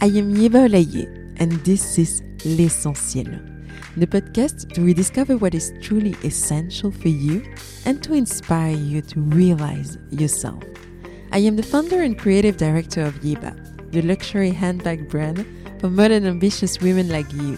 I am Yeba Olaye, and this is L'Essentiel, the podcast to rediscover what is truly essential for you and to inspire you to realize yourself. I am the founder and creative director of Yeba, the luxury handbag brand for modern ambitious women like you.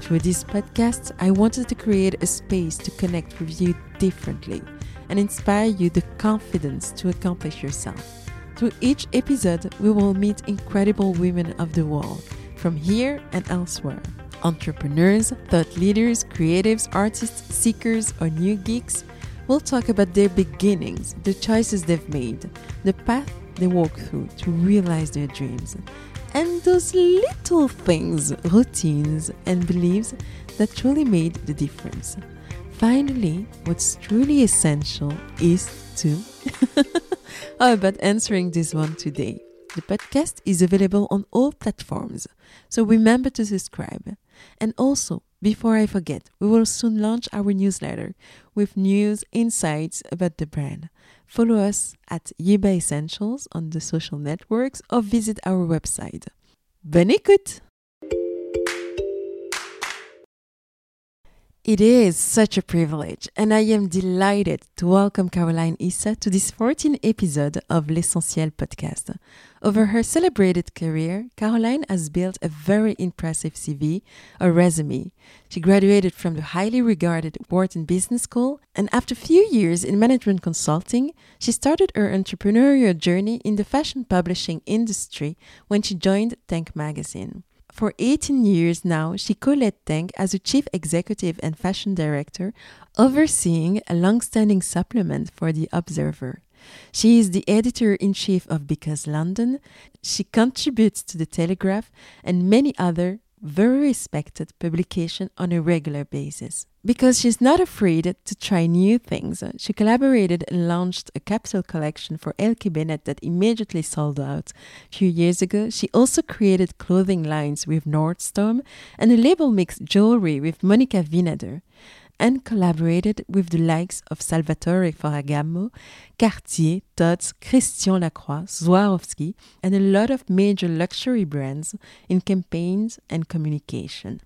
Through this podcast, I wanted to create a space to connect with you differently and inspire you the confidence to accomplish yourself. Through each episode, we will meet incredible women of the world from here and elsewhere. Entrepreneurs, thought leaders, creatives, artists, seekers, or new geeks We'll talk about their beginnings, the choices they've made, the path they walk through to realize their dreams, and those little things, routines, and beliefs that truly made the difference. Finally, what's truly essential is to oh, How about answering this one today? The podcast is available on all platforms, so remember to subscribe. And also, before I forget, we will soon launch our newsletter with news, insights about the brand. Follow us at Yeba Essentials on the social networks or visit our website. Bonne écoute! It is such a privilege, and I am delighted to welcome Caroline Issa to this 14th episode of L'Essentiel podcast. Over her celebrated career, Caroline has built a very impressive CV, a resume. She graduated from the highly regarded Wharton Business School, and after few years in management consulting, she started her entrepreneurial journey in the fashion publishing industry when she joined Tank magazine. For 18 years now, she co-led Tank as a chief executive and fashion director, overseeing a long-standing supplement for The Observer. She is the editor in chief of Because London. She contributes to The Telegraph and many other very respected publication on a regular basis. Because she's not afraid to try new things, uh, she collaborated and launched a capsule collection for L.K.Bennett that immediately sold out. A few years ago, she also created clothing lines with Nordstrom and a label mixed jewelry with Monica Vinader and collaborated with the likes of Salvatore Ferragamo, Cartier, Tod's, Christian Lacroix, Swarovski, and a lot of major luxury brands in campaigns and communication.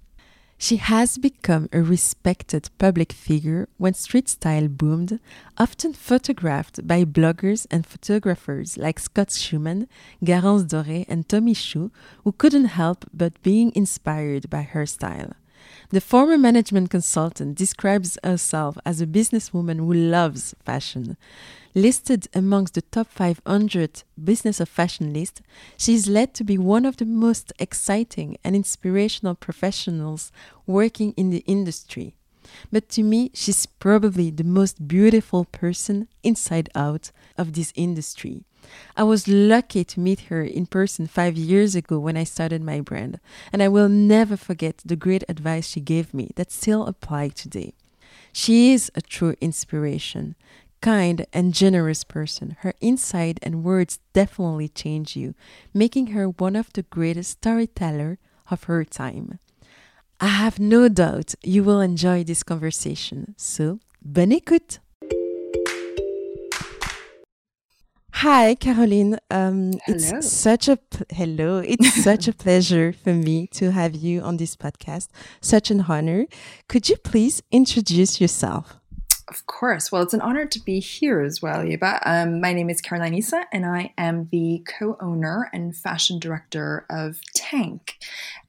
She has become a respected public figure when street style boomed, often photographed by bloggers and photographers like Scott Schuman, Garance Doré, and Tommy Chou, who couldn't help but being inspired by her style. The former management consultant describes herself as a businesswoman who loves fashion. Listed amongst the top 500 Business of Fashion list, she is led to be one of the most exciting and inspirational professionals working in the industry. But to me, she's probably the most beautiful person inside out of this industry. I was lucky to meet her in person five years ago when I started my brand, and I will never forget the great advice she gave me that still apply today. She is a true inspiration, kind and generous person. Her insight and words definitely change you, making her one of the greatest storyteller of her time. I have no doubt you will enjoy this conversation. So, bonne écoute! Hi, Caroline. Um, hello. It's such a hello. It's such a pleasure for me to have you on this podcast. Such an honor. Could you please introduce yourself? Of course. Well, it's an honor to be here as well, Yeba. Um, my name is Caroline Issa, and I am the co owner and fashion director of Tank.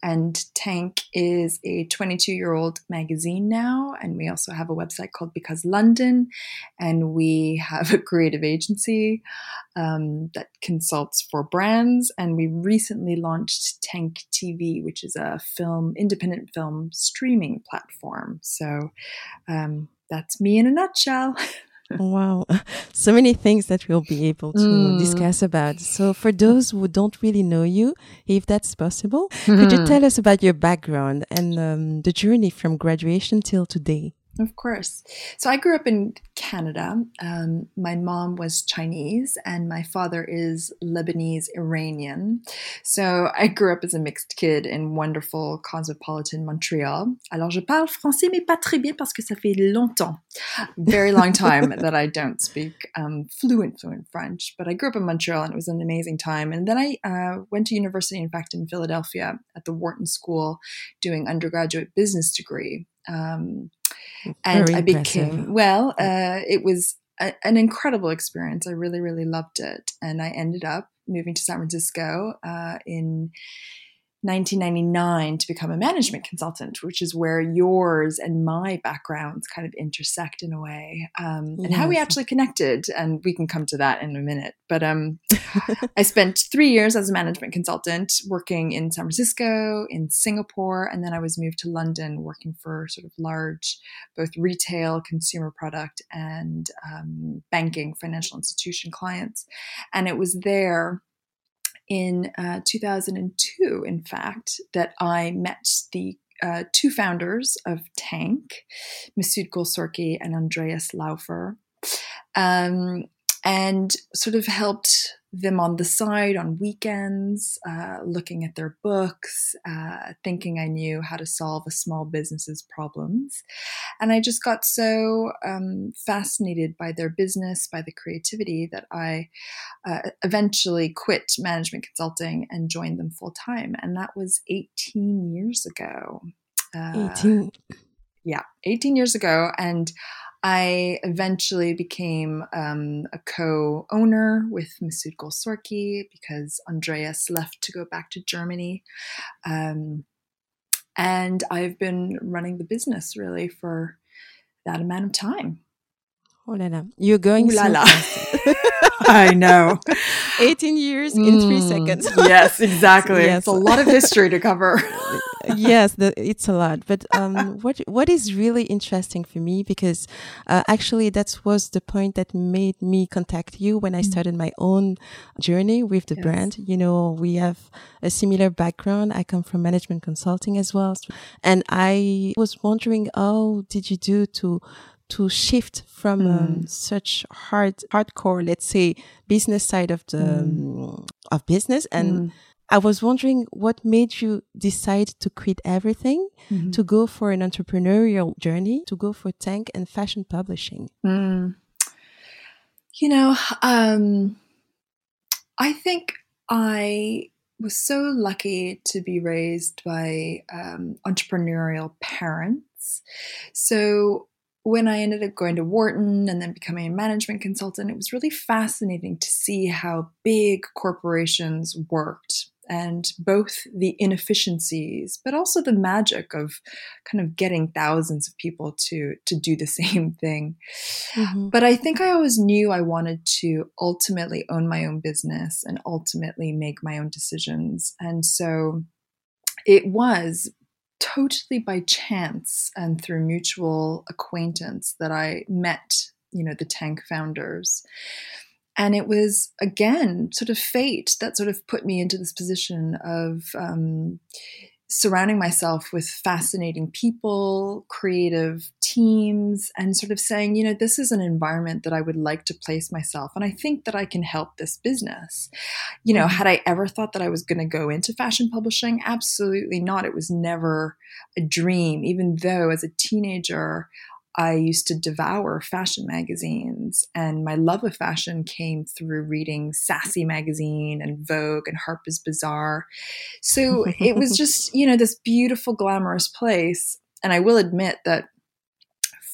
And Tank is a 22 year old magazine now, and we also have a website called Because London, and we have a creative agency um, that consults for brands. And we recently launched Tank TV, which is a film, independent film streaming platform. So, um, that's me in a nutshell. wow. So many things that we'll be able to mm. discuss about. So, for those who don't really know you, if that's possible, mm-hmm. could you tell us about your background and um, the journey from graduation till today? Of course. So I grew up in Canada. Um, my mom was Chinese and my father is Lebanese Iranian. So I grew up as a mixed kid in wonderful cosmopolitan Montreal. Alors je parle français mais pas très bien parce que ça fait longtemps, very long time that I don't speak um, fluent fluent French. But I grew up in Montreal and it was an amazing time. And then I uh, went to university, in fact, in Philadelphia at the Wharton School, doing undergraduate business degree. Um, and I became well. Uh, it was a, an incredible experience. I really, really loved it, and I ended up moving to San Francisco uh, in 1999 to become a management consultant, which is where yours and my backgrounds kind of intersect in a way, um, and yes. how we actually connected. And we can come to that in a minute. But um, I spent three years as a management consultant working in San Francisco, in Singapore, and then I was moved to London working for sort of large, both retail, consumer product, and um, banking, financial institution clients. And it was there in uh, 2002, in fact, that I met the uh, two founders of Tank, Masoud Golsorkhi and Andreas Laufer, um, and sort of helped them on the side on weekends, uh, looking at their books, uh, thinking I knew how to solve a small business's problems. And I just got so um, fascinated by their business, by the creativity, that I uh, eventually quit management consulting and joined them full time. And that was 18 years ago. Uh, 18. Yeah, 18 years ago. And I eventually became um, a co owner with Masoud Golsorkhi because Andreas left to go back to Germany. Um, and I've been running the business really for that amount of time. Oh la la. You're going Ooh la la. I know. 18 years mm, in three mm, seconds. yes, exactly. Yes. It's a lot of history to cover. yes, the, it's a lot. But um, what what is really interesting for me because uh, actually that was the point that made me contact you when I mm. started my own journey with the yes. brand. You know, we have a similar background. I come from management consulting as well, and I was wondering, how did you do to to shift from mm. um, such hard hardcore let's say business side of the mm. um, of business and mm. i was wondering what made you decide to quit everything -hmm. to go for an entrepreneurial journey to go for tank and fashion publishing mm. you know um, i think i was so lucky to be raised by um, entrepreneurial parents so when I ended up going to Wharton and then becoming a management consultant, it was really fascinating to see how big corporations worked and both the inefficiencies but also the magic of kind of getting thousands of people to to do the same thing mm-hmm. but i think i always knew i wanted to ultimately own my own business and ultimately make my own decisions and so it was totally by chance and through mutual acquaintance that I met, you know, the Tank founders. And it was, again, sort of fate that sort of put me into this position of, um, surrounding myself with fascinating people, creative teams, and sort of saying, you know, this is an environment that I would like to place myself. And I think that I can help this business. You know, mm-hmm. had I ever thought that I was going to go into fashion publishing? Absolutely not. It was never a dream, even though as a teenager, I used to devour fashion magazines, and my love of fashion came through reading Sassy magazine and Vogue and Harper's Bazaar. So it was just, you know, this beautiful, glamorous place. And I will admit that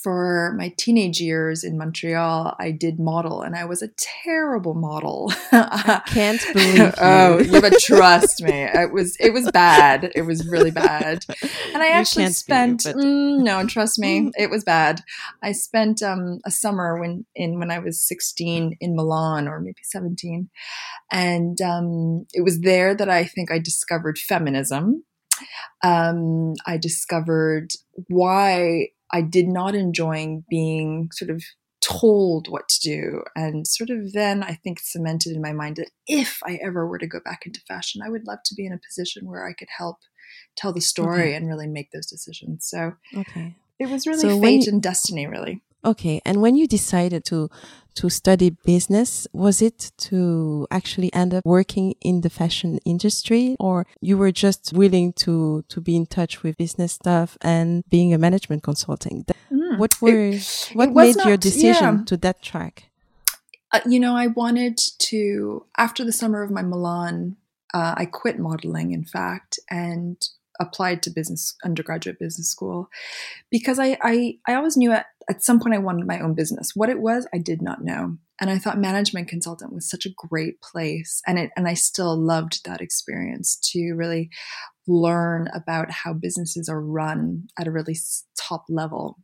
for my teenage years in Montreal, I did model and I was a terrible model. I can't believe you. oh, you but trust me. It was it was bad. It was really bad. And I you actually spent but... mm, no, trust me, it was bad. I spent um, a summer when in when I was 16 in Milan or maybe 17. And um, it was there that I think I discovered feminism. Um, I discovered why I did not enjoy being sort of told what to do. And sort of then I think cemented in my mind that if I ever were to go back into fashion, I would love to be in a position where I could help tell the story okay. and really make those decisions. So okay. It was really so fate you, and destiny, really. Okay. And when you decided to to study business, was it to actually end up working in the fashion industry or you were just willing to to be in touch with business stuff and being a management consulting? Mm, what were it, what it made not, your decision yeah. to that track? Uh, you know, I wanted to after the summer of my Milan, uh, I quit modeling in fact and applied to business undergraduate business school because I, I, I always knew at, at some point I wanted my own business. What it was, I did not know. And I thought management consultant was such a great place. And it and I still loved that experience to really learn about how businesses are run at a really top level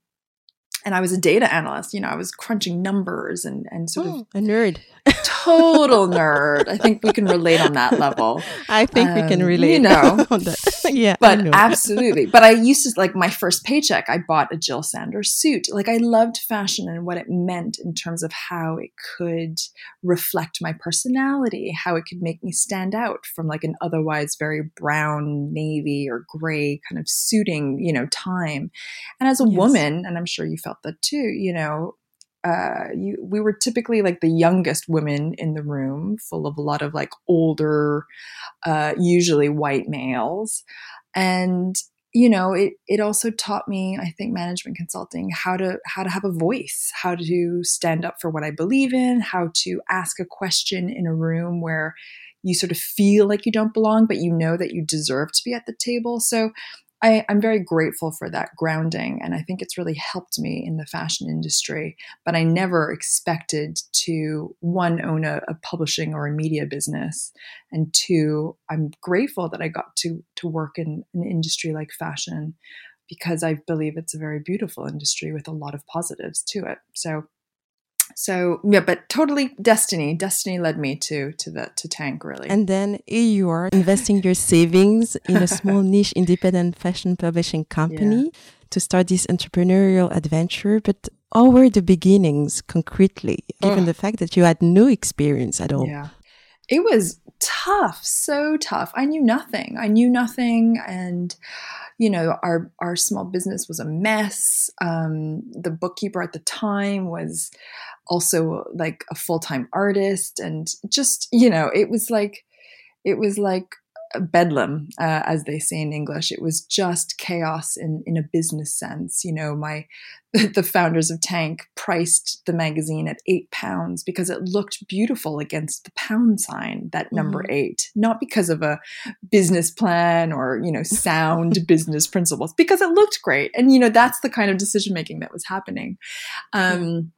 and I was a data analyst. You know, I was crunching numbers and and sort oh, of a nerd, total nerd. I think we can relate on that level. I think um, we can um, relate. You know, yeah, but absolutely. But I used to like my first paycheck. I bought a Jil Sanders suit. Like I loved fashion and what it meant in terms of how it could reflect my personality, how it could make me stand out from like an otherwise very brown, navy or gray kind of suiting, you know, time. And as a yes. woman, and I'm sure you felt that too, you know, uh, you, we were typically like the youngest women in the room, full of a lot of like older, uh, usually white males. And you know it it also taught me i think management consulting how to how to have a voice how to stand up for what i believe in how to ask a question in a room where you sort of feel like you don't belong but you know that you deserve to be at the table so I, am very grateful for that grounding, and I think it's really helped me in the fashion industry. But I never expected to one own a, a, publishing or a media business, and two, I'm grateful that I got to to work in an industry like fashion because I believe it's a very beautiful industry with a lot of positives to it. So so yeah but totally destiny. Destiny led me to to the to tank really. And then here you are investing your savings in a small niche independent fashion publishing company yeah. to start this entrepreneurial adventure. But how were the beginnings concretely given the fact that you had no experience at all? Yeah. It was tough so tough. I knew nothing. I knew nothing and you know our our small business was a mess. Um, the bookkeeper at the time was also like a full-time artist and just you know it was like it was like bedlam uh, as they say in english. It was just chaos in in a business sense. You know my the founders of tank priced the magazine at eight pounds because it looked beautiful against the pound sign that number mm-hmm. eight. Not because of a business plan or you know sound business principles because it looked great. And you know that's the kind of decision making that was happening. Um,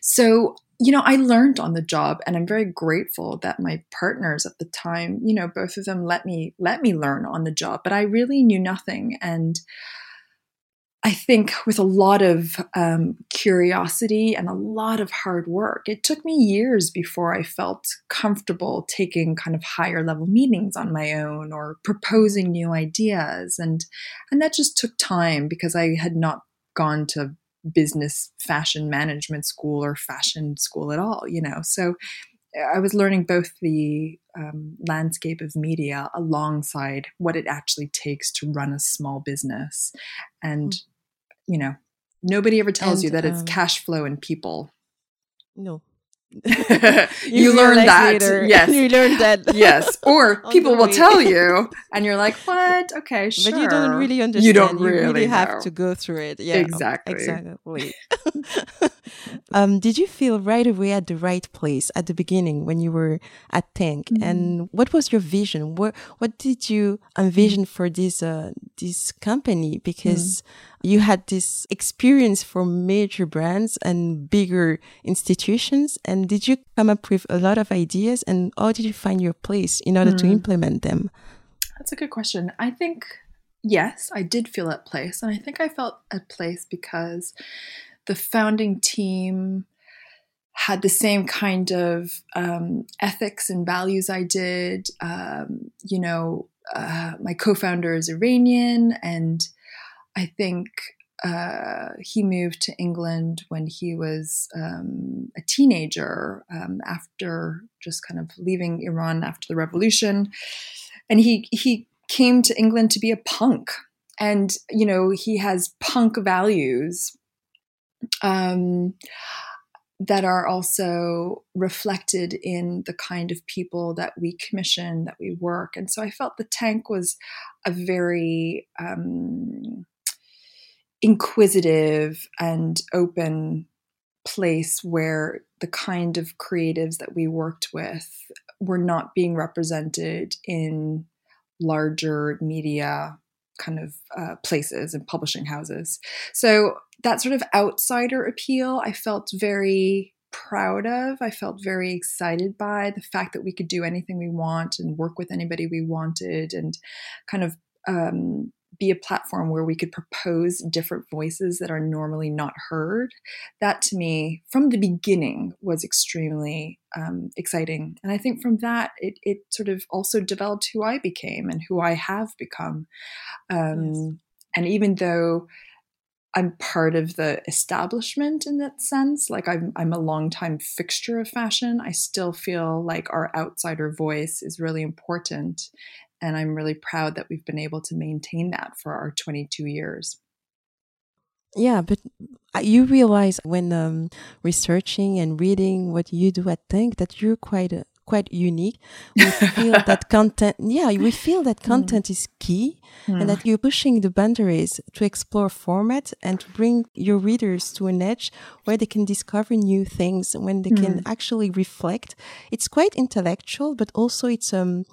so, you know, I learned on the job and I'm very grateful that my partners at the time, you know, both of them let me let me learn on the job, but I really knew nothing. And I think with a lot of um, curiosity and a lot of hard work, it took me years before I felt comfortable taking kind of higher level meetings on my own or proposing new ideas, and and that just took time because I had not gone to business fashion management school or fashion school at all, you know. So I was learning both the um, landscape of media alongside what it actually takes to run a small business. And, mm. you know, nobody ever tells and, you that um, it's cash flow and people. No, you, learn that. Later. Yes. You learn that. yes. Or people will tell you and you're like, what? Okay, sure. But you don't really understand. You don't really, you really have to go through it. Yeah. Exactly. Exactly. um, did you feel right away at the right place at the beginning when you were at Tank? Mm -hmm. And what was your vision? What what did you envision for this uh, this company? Because mm you had this experience for major brands and bigger institutions. And did you come up with a lot of ideas? And how did you find your place in order mm. to hmm. implement them? That's a good question. I think, yes, I did feel at place. And I think I felt at place because the founding team had the same kind of um, ethics and values I did. Um, you know, uh, my co founder is Iranian and I think uh, he moved to England when he was um, a teenager um, after just kind of leaving Iran after the revolution. And he, he came to England to be a punk. and you know he has punk values um, that are also reflected in the kind of people that we commission, that we work. And so I felt the tank was a very um, inquisitive and open place where the kind of creatives that we worked with were not being represented in larger media kind of uh, places and publishing houses. So that sort of outsider appeal, I felt very proud of. I felt very excited by the fact that we could do anything we want and work with anybody we wanted and kind of um, be a platform where we could propose different voices that are normally not heard. That to me, from the beginning, was extremely um, exciting. And I think from that, it, it sort of also developed who I became and who I have become. Um, yes. And even though I'm part of the establishment in that sense. Like I'm I'm a longtime fixture of fashion. I still feel like our outsider voice is really important and I'm really proud that we've been able to maintain that for our 22 years. Yeah, but you realize when um, researching and reading what you do at Tank that you're quite uh, quite unique. We feel that content, yeah, we feel that hmm. content mm. is key mm. and that you're pushing the boundaries to explore format and to bring your readers to an edge where they can discover new things when they mm. can actually reflect. It's quite intellectual, but also it's um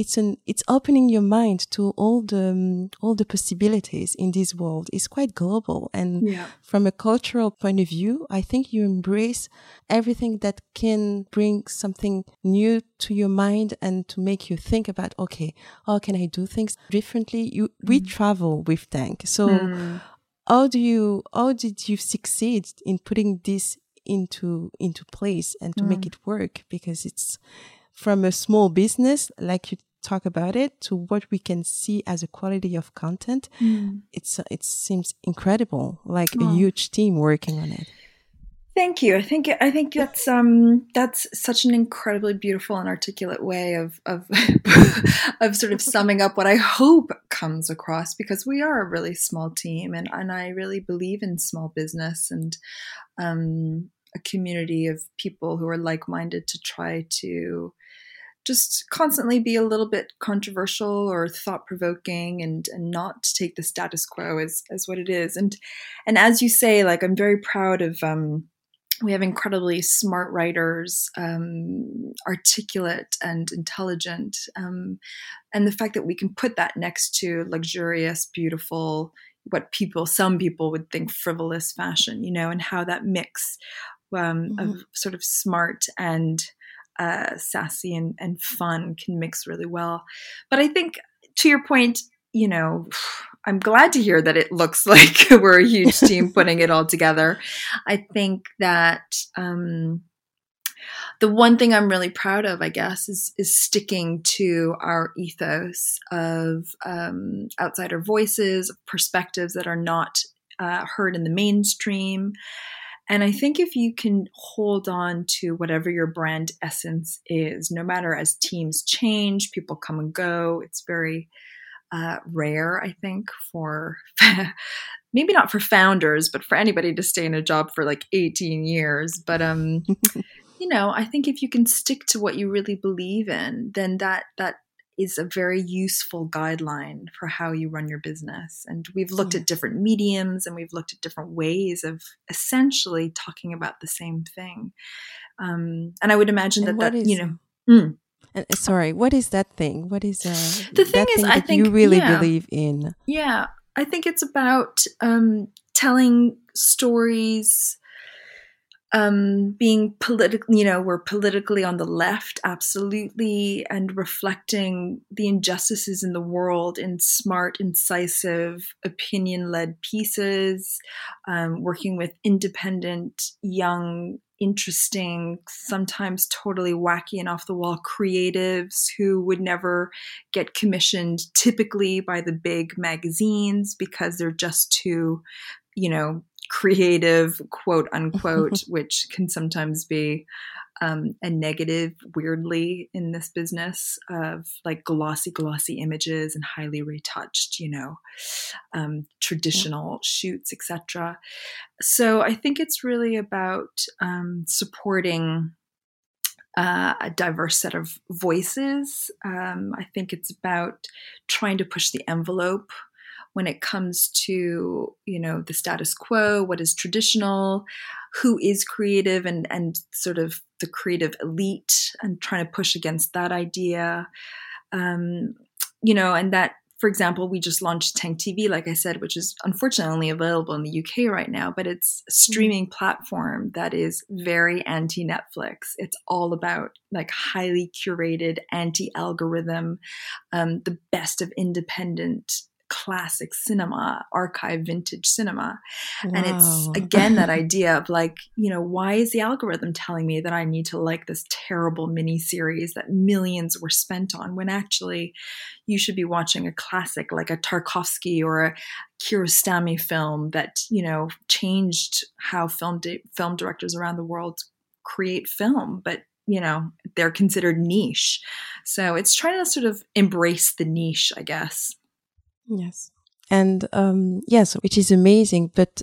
it's an it's opening your mind to all the um, all the possibilities in this world. It's quite global, and yeah. from a cultural point of view, I think you embrace everything that can bring something new to your mind and to make you think about okay, how can I do things differently? You mm. we travel with Tank, so. Mm. How do you how did you succeed in putting this into into place and to mm. make it work because it's from a small business like you talk about it to what we can see as a quality of content mm. it's it seems incredible like oh. a huge team working on it thank you i think i think that's um that's such an incredibly beautiful and articulate way of of of sort of summing up what i hope comes across because we are a really small team and and i really believe in small business and um a community of people who are like-minded to try to just constantly be a little bit controversial or thought provoking and, and not take the status quo as, as what it is. And, and as you say, like, I'm very proud of, um, we have incredibly smart writers, um, articulate and intelligent. Um, and the fact that we can put that next to luxurious, beautiful, what people, some people would think frivolous fashion, you know, and how that mix um, mm-hmm. of sort of smart and uh, sassy and, and fun can mix really well. But I think to your point, you know, I'm glad to hear that it looks like we're a huge team putting it all together. I think that um, the one thing I'm really proud of, I guess, is is sticking to our ethos of um, outsider voices, perspectives that are not uh, heard in the mainstream, and I think if you can hold on to whatever your brand essence is, no matter as teams change, people come and go, it's very uh, rare, I think, for maybe not for founders, but for anybody to stay in a job for like 18 years. But um, you know, I think if you can stick to what you really believe in, then that that is a very useful guideline for how you run your business. And we've looked at different mediums and we've looked at different ways of essentially talking about the same thing. Um, and I would imagine that that, is, you know, mm. Uh, sorry, what is that thing? What is uh, the thing is, thing I think you really yeah, believe in. Yeah, I think it's about um, telling stories um, being political, you know, we're politically on the left, absolutely, and reflecting the injustices in the world in smart, incisive, opinion led pieces, um, working with independent, young, interesting, sometimes totally wacky and off the wall creatives who would never get commissioned typically by the big magazines because they're just too you know creative, quote unquote, which can sometimes be um, a negative, weirdly, in this business of like glossy, glossy images and highly retouched, you know, um, traditional yeah. shoots, etc. So I think it's really about um, supporting uh, a diverse set of voices. Um, I think it's about trying to push the envelope when it comes to you know the status quo, what is traditional, who is creative, and and sort of the creative elite, and trying to push against that idea. Um, you know, and that for example, we just launched Tank TV, like I said, which is unfortunately only available in the UK right now, but it's a mm-hmm. streaming platform that is very anti Netflix. It's all about like highly curated, anti algorithm, um, the best of independent classic cinema, archive vintage cinema. Wow. And it's again that idea of like, you know, why is the algorithm telling me that I need to like this terrible mini series that millions were spent on when actually you should be watching a classic like a Tarkovsky or a Kiarostami film that, you know, changed how film di- film directors around the world create film, but you know, they're considered niche. So it's trying to sort of embrace the niche, I guess. Yes. And um, yes, which is amazing. But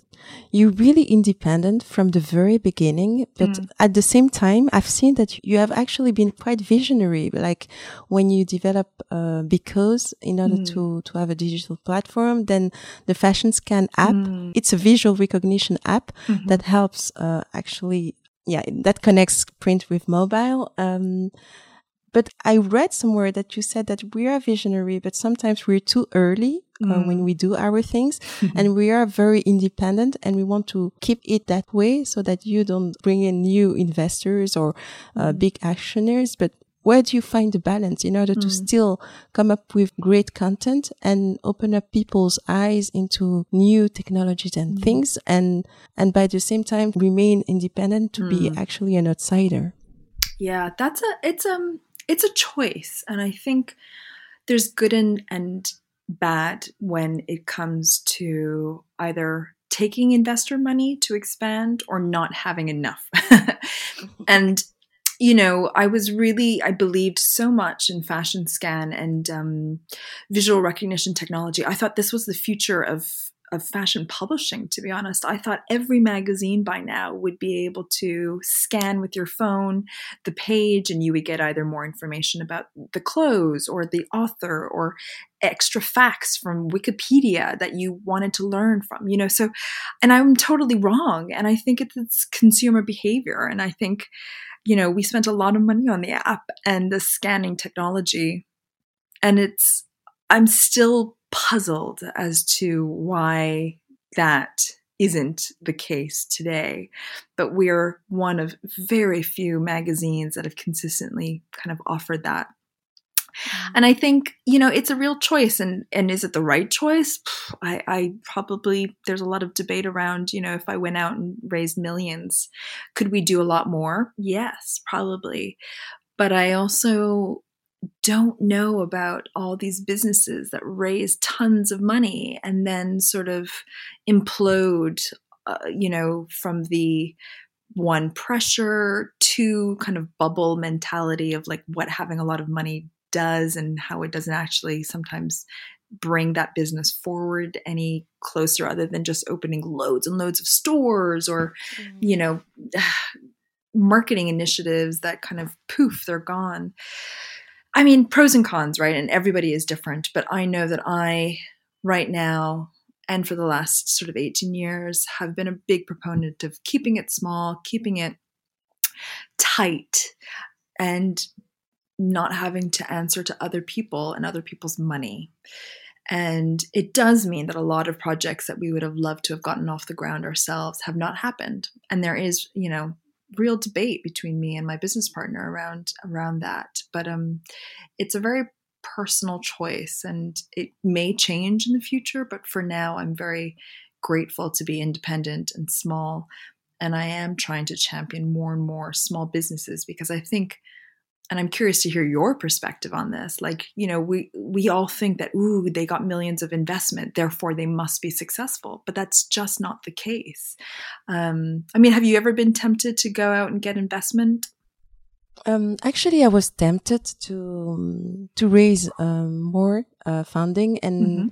you're really independent from the very beginning. But mm. at the same time, I've seen that you have actually been quite visionary. Like when you develop uh, because in order mm. to to have a digital platform, then the Fashion Scan app. Mm. It's a visual recognition app -hmm. that helps uh, actually. Yeah, that connects print with mobile. Um, but I read somewhere that you said that we are visionary, but sometimes we're too early uh, mm. when we do our things and we are very independent and we want to keep it that way so that you don't bring in new investors or uh, mm. big actioners. But where do you find the balance in order to mm. still come up with great content and open up people's eyes into new technologies and mm. things and and by the same time remain independent to be mm. actually an outsider yeah that's a it's um it's a choice. And I think there's good and, and bad when it comes to either taking investor money to expand or not having enough. and you know, I was really, I believed so much in fashion scan and um, visual recognition technology. I thought this was the future of of fashion publishing, to be honest. I thought every magazine by now would be able to scan with your phone the page and you would get either more information about the clothes or the author or extra facts from Wikipedia that you wanted to learn from, you know. So, and I'm totally wrong. And I think it's, consumer behavior. And I think, you know, we spent a lot of money on the app and the scanning technology. And it's, I'm still puzzled as to why that isn't the case today. But we're one of very few magazines that have consistently kind of offered that. Mm-hmm. And I think, you know, it's a real choice. And, and is it the right choice? I, I probably, there's a lot of debate around, you know, if I went out and raised millions, could we do a lot more? Yes, probably. But I also don't know about all these businesses that raise tons of money and then sort of implode, uh, you know, from the one pressure to kind of bubble mentality of like what having a lot of money does and how it doesn't actually sometimes bring that business forward any closer other than just opening loads and loads of stores or mm. you know marketing initiatives that kind of poof they're gone I mean, pros and cons, right? And everybody is different. But I know that I, right now, and for the last sort of 18 years, have been a big proponent of keeping it small, keeping it tight, and not having to answer to other people and other people's money. And it does mean that a lot of projects that we would have loved to have gotten off the ground ourselves have not happened. And there is, you know, real debate between me and my business partner around around that. But um, it's a very personal choice, and it may change in the future. But for now, I'm very grateful to be independent and small, and I am trying to champion more and more small businesses because I think and I'm curious to hear your perspective on this. Like, you know, we we all think that ooh, they got millions of investment, therefore they must be successful, but that's just not the case. Um, I mean, have you ever been tempted to go out and get investment? Um, actually, I was tempted to to raise um, more uh, funding, and mm-hmm.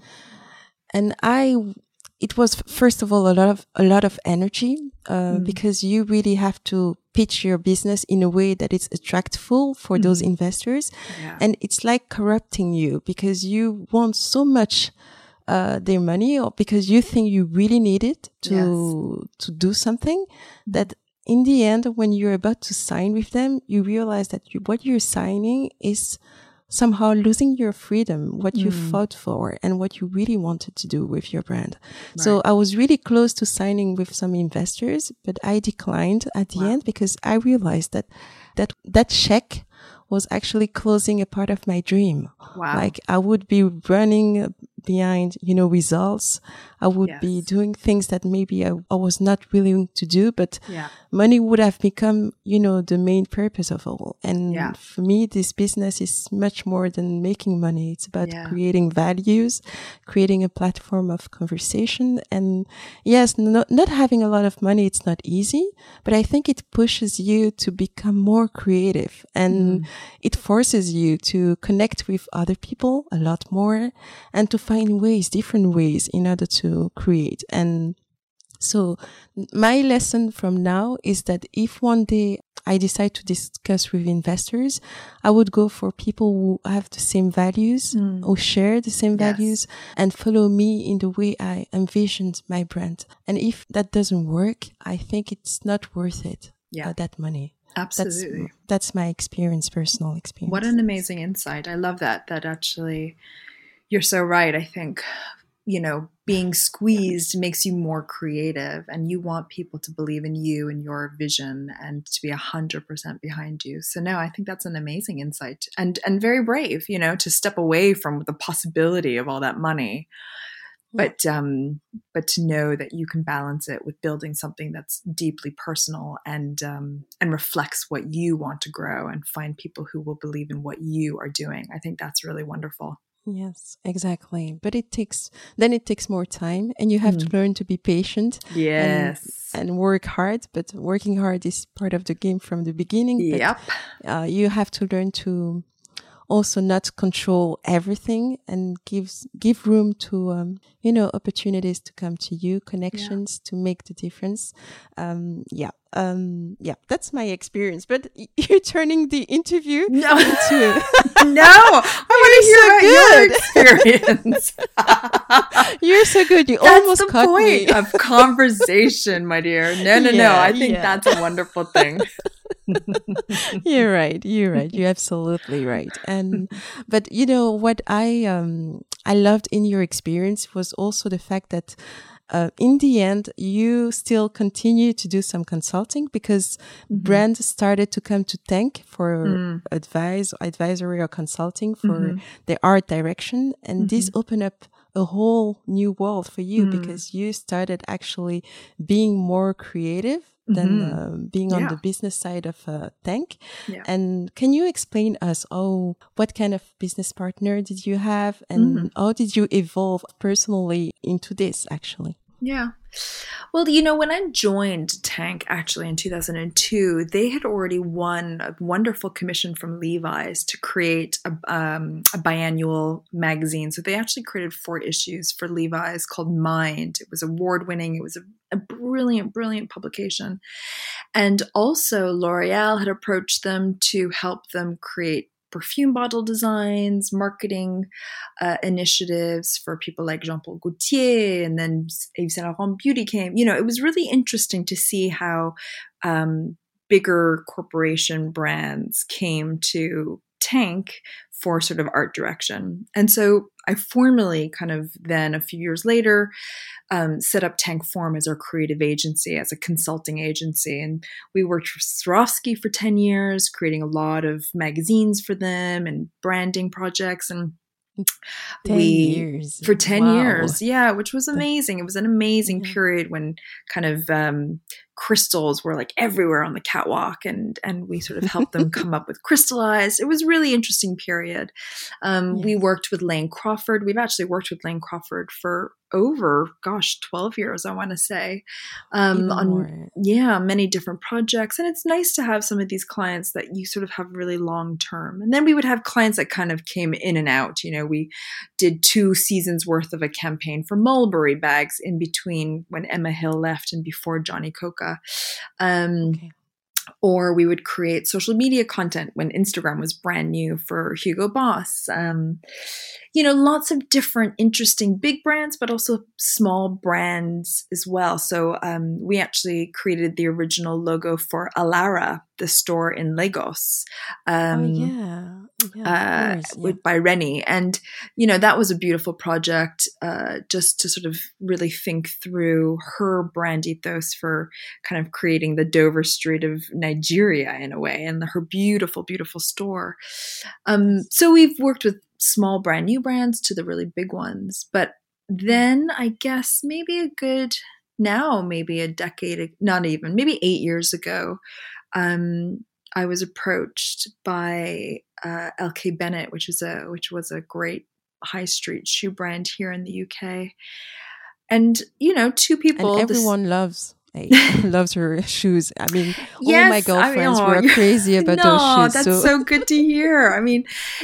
and I it was first of all a lot of a lot of energy uh, mm. because you really have to pitch your business in a way that it's attractful for mm. those investors, yeah. and it's like corrupting you because you want so much uh, their money or because you think you really need it to yes. to do something that in the end when you're about to sign with them you realize that you, what you're signing is somehow losing your freedom, what you mm. fought for and what you really wanted to do with your brand. Right. So I was really close to signing with some investors, but I declined at the wow. end because I realized that that that check was actually closing a part of my dream. Wow. Like I would be running behind, you know, results. I would yes. be doing things that maybe I, I, was not willing to do, but yeah. money would have become, you know, the main purpose of all. And yeah. for me, this business is much more than making money. It's about yeah. creating values, creating a platform of conversation. And yes, not, not having a lot of money, it's not easy, but I think it pushes you to become more creative and mm. it forces you to connect with other people a lot more and to find ways, different ways in order to create. And so my lesson from now is that if one day I decide to discuss with investors, I would go for people who have the same values, mm. who share the same yes. values and follow me in the way I envisioned my brand. And if that doesn't work, I think it's not worth it. Yeah. Uh, that money. Absolutely. That's, that's my experience, personal experience. What an amazing insight. I love that. That actually, you're so right. I think you know, being squeezed makes you more creative and you want people to believe in you and your vision and to be a hundred percent behind you. So no, I think that's an amazing insight and and very brave, you know, to step away from the possibility of all that money. But um, but to know that you can balance it with building something that's deeply personal and um, and reflects what you want to grow and find people who will believe in what you are doing. I think that's really wonderful. Yes, exactly. But it takes then it takes more time and you have mm. to learn to be patient. Yes. And, and, work hard, but working hard is part of the game from the beginning. Yep. But, uh, you have to learn to also not control everything and gives give room to um, you know opportunities to come to you connections yeah. to make the difference um, yeah um, yeah that's my experience but you're turning the interview no into no i want to hear about your experience you're so good you that's almost the caught point me. of conversation my dear no no yeah, no i think yeah. that's a wonderful thing you're right. You're right. You're absolutely right. And but you know what I um I loved in your experience was also the fact that uh, in the end, you still continue to do some consulting because mm-hmm. brands started to come to Tank for mm. advice, advisory or consulting for mm-hmm. their art direction. And mm-hmm. this opened up a whole new world for you mm. because you started actually being more creative than mm-hmm. uh, being yeah. on the business side of a tank. Yeah. And can you explain us, oh, what kind of business partner did you have and mm-hmm. how did you evolve personally into this actually? Yeah. Well, you know, when I joined Tank actually in 2002, they had already won a wonderful commission from Levi's to create a, um, a biannual magazine. So they actually created four issues for Levi's called Mind. It was award winning, it was a, a brilliant, brilliant publication. And also, L'Oreal had approached them to help them create perfume bottle designs, marketing uh, initiatives for people like Jean Paul Gaultier, and then Yves Saint Laurent Beauty came. You know, it was really interesting to see how um, bigger corporation brands came to Tank for sort of art direction. And so I formally kind of then a few years later um, set up Tank Form as our creative agency, as a consulting agency. And we worked for Swarovski for 10 years, creating a lot of magazines for them and branding projects. And 10 we years. for 10 wow. years yeah which was amazing it was an amazing period when kind of um, crystals were like everywhere on the catwalk and and we sort of helped them come up with crystallized. It was really interesting period. Um, yes. we worked with lane crawford. We've actually worked with lane crawford for over gosh 12 years i want to say. Um, on more. yeah. many different projects and it's nice to have some of these clients that you sort of have really long term. And then we would have clients that kind of came in and out you know we did two seasons worth of a campaign for mulberry bags in between when emma hill left and before johnny coca um, okay or we would create social media content when Instagram was brand new for Hugo Boss. Um, you know, lots of different interesting big brands, but also small brands as well. So um, we actually created the original logo for Alara, the store in Lagos. Oh, um, oh, yeah. yeah, uh, yeah. by Reni. And, you know, that was a beautiful project uh, just to sort of really think through her brand ethos for kind of creating the Dover Street of Nigeria in a way and her beautiful, beautiful store. Um, so we've worked with small brand new brands to the really big ones. But then I guess maybe a good now, maybe a decade, not even, maybe eight years ago, um, I was approached by uh, L.K.Bennett, which is a which was a great high street shoe brand here in the UK. And you know, two people. And everyone this, loves loves her shoes. I mean, yes, all my girlfriends I mean, oh, were crazy about no, those shoes. That's so. so good to hear. I mean,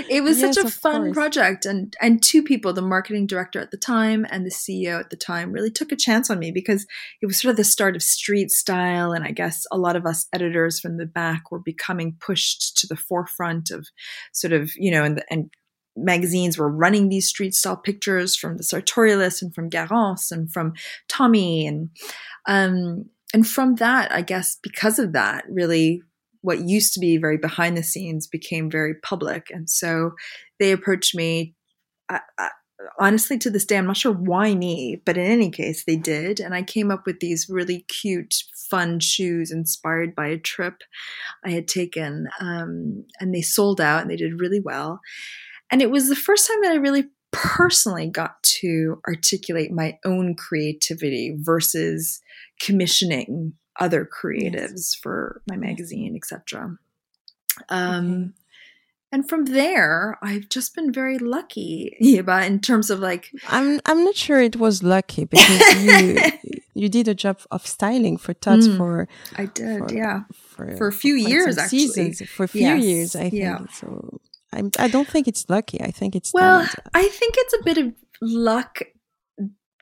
it was yes, such a fun course. project, and and two people, the marketing director at the time and the CEO at the time, really took a chance on me because it was sort of the start of street style, and I guess a lot of us editors from the back were becoming pushed to the forefront of sort of you know and and magazines were running these street style pictures from the Sartorialist and from Garance and from Tommy and um, and from that, I guess because of that, really what used to be very behind the scenes became very public. And so they approached me. I, I, honestly, to this day, I'm not sure why me, but in any case, they did. And I came up with these really cute, fun shoes inspired by a trip I had taken. Um, and they sold out and they did really well. And it was the first time that I really personally got to articulate my own creativity versus commissioning other creatives yes. for my magazine, etc. Um, okay. And from there, I've just been very lucky, Yeba, in terms of like. I'm I'm not sure it was lucky because you you did a job of styling for Tod's mm, for. I did, for, yeah, for, for a few years actually. Seasons, for a few yes, years, I think. Yeah. So I'm, I don't think it's lucky. I think it's well. I think it's a bit of luck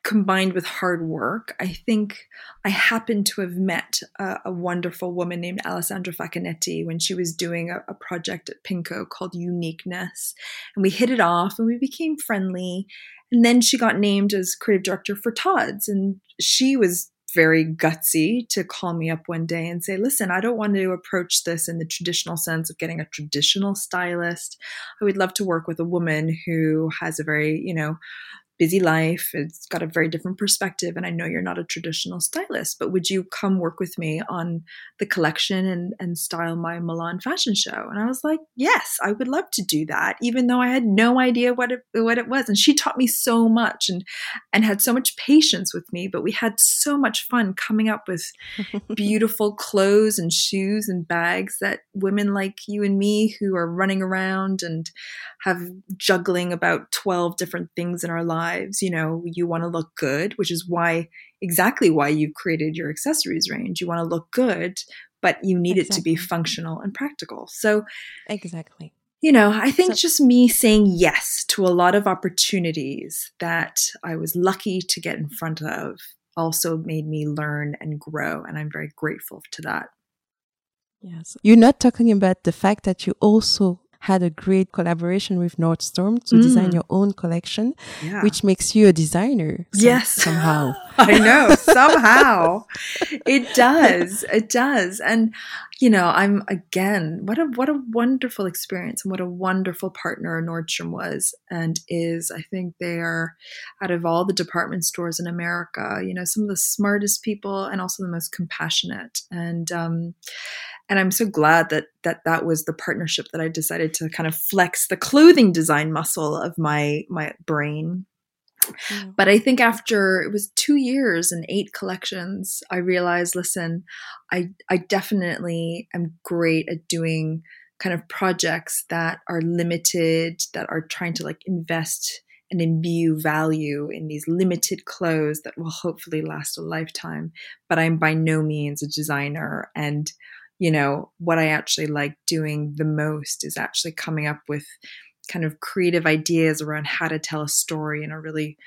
combined with hard work. I think I happened to have met a, a wonderful woman named Alessandra Facchinetti when she was doing a, a project at Pinko called Uniqueness, and we hit it off and we became friendly. And then she got named as creative director for Tod's. and she was very gutsy to call me up one day and say, listen, I don't want to approach this in the traditional sense of getting a traditional stylist. I would love to work with a woman who has a very, you know, busy life. It's got a very different perspective. And I know you're not a traditional stylist, but would you come work with me on the collection and, and style my Milan fashion show? And I was like, yes, I would love to do that, even though I had no idea what it, what it was. And she taught me so much and, and had so much patience with me, but we had so much fun coming up with beautiful clothes and shoes and bags that women like you and me who are running around and have juggling about 12 different things in our lives. You know, you want to look good, which is why exactly why you've created your accessories range. You want to look good, but you need exactly. it to be functional and practical. So, exactly. You know, I think so, just me saying yes to a lot of opportunities that I was lucky to get in front of also made me learn and grow. And I'm very grateful to that. Yes. You're not talking about the fact that you also had a great collaboration with Nordstrom to mm. design your own collection, yeah. which makes you a designer. Some, yes. Somehow. I know. Somehow. it does. It does. And, you know, I'm again, what a, what a wonderful experience and what a wonderful partner Nordstrom was and is. I think they are out of all the department stores in America, you know, some of the smartest people and also the most compassionate. And, um, and I'm so glad that that that was the partnership that I decided to kind of flex the clothing design muscle of my my brain. Mm. But I think after it was two years and eight collections, I realized, listen, I I definitely am great at doing kind of projects that are limited, that are trying to like invest and imbue value in these limited clothes that will hopefully last a lifetime. But I'm by no means a designer. And, you know, what I actually like doing the most is actually coming up with kind of creative ideas around how to tell a story in a really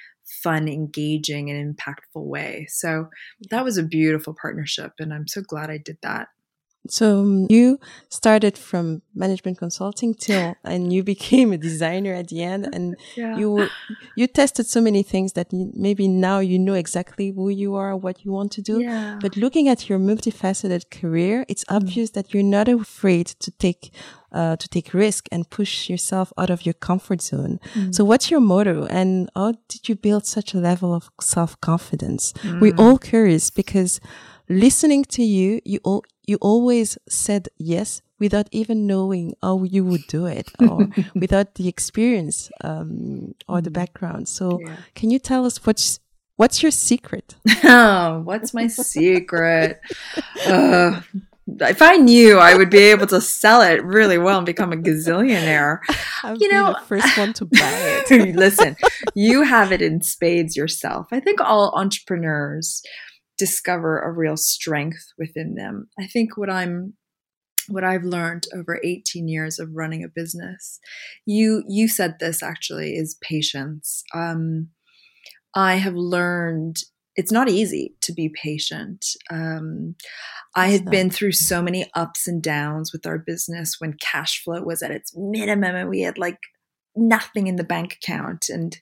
fun, engaging, and impactful way. So that was a beautiful partnership. And I'm so glad I did that. So um, you started from management consulting till, and you became a designer at the end, and yeah. you were, you tested so many things that maybe now you know exactly who you are, what you want to do. Yeah. But looking at your multifaceted career, it's mm. obvious that you're not afraid to take uh, to take risk and push yourself out of your comfort zone. Mm. So what's your motto and how did you build such a level of self confidence? Mm. We're all curious because listening to you, you all, you always said yes without even knowing how you would do it or without the experience um, or the mm. background. So, yeah. can you tell us what's what's your secret? oh, what's my secret? uh, if I knew, I would be able to sell it really well and become a gazillionaire. I'd you know, the first one to buy it. listen, you have it in spades yourself. I think all entrepreneurs discover a real strength within them. I think what I'm what I've learned over 18 years of running a business, you you said this actually is patience. Um, I have learned it's not easy to be patient. Um, I have been through so many ups and downs with our business when cash flow was at its minimum and we had like nothing in the bank account and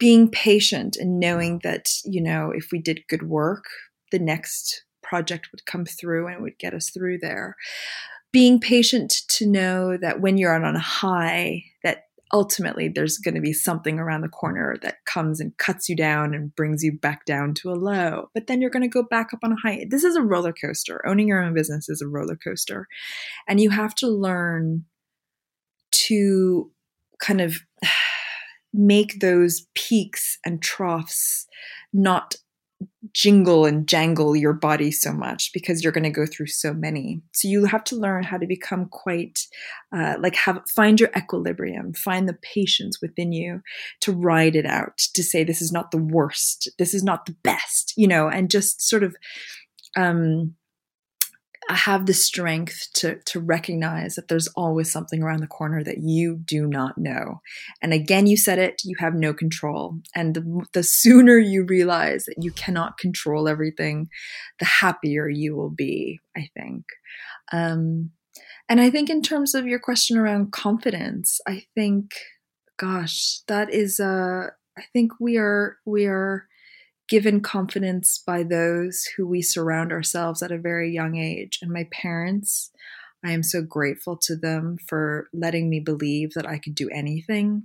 being patient and knowing that, you know, if we did good work, the next project would come through and would get us through there. Being patient to know that when you're on a high, that ultimately there's going to be something around the corner that comes and cuts you down and brings you back down to a low. But then you're going to go back up on a high. This is a roller coaster. Owning your own business is a roller coaster. And you have to learn to kind of make those peaks and troughs not jingle and jangle your body so much because you're going to go through so many. So you have to learn how to become quite uh, like have find your equilibrium find the patience within you to ride it out to say this is not the worst. This is not the best you know and just sort of um have the strength to to recognize that there's always something around the corner that you do not know. And again, you said it, you have no control. And the, the sooner you realize that you cannot control everything, the happier you will be, I think. Um, and I think in terms of your question around confidence, I think, gosh, that is, uh, I think we are, we are, given confidence by those who we surround ourselves at a very young age. And my parents, I am so grateful to them for letting me believe that I could do anything.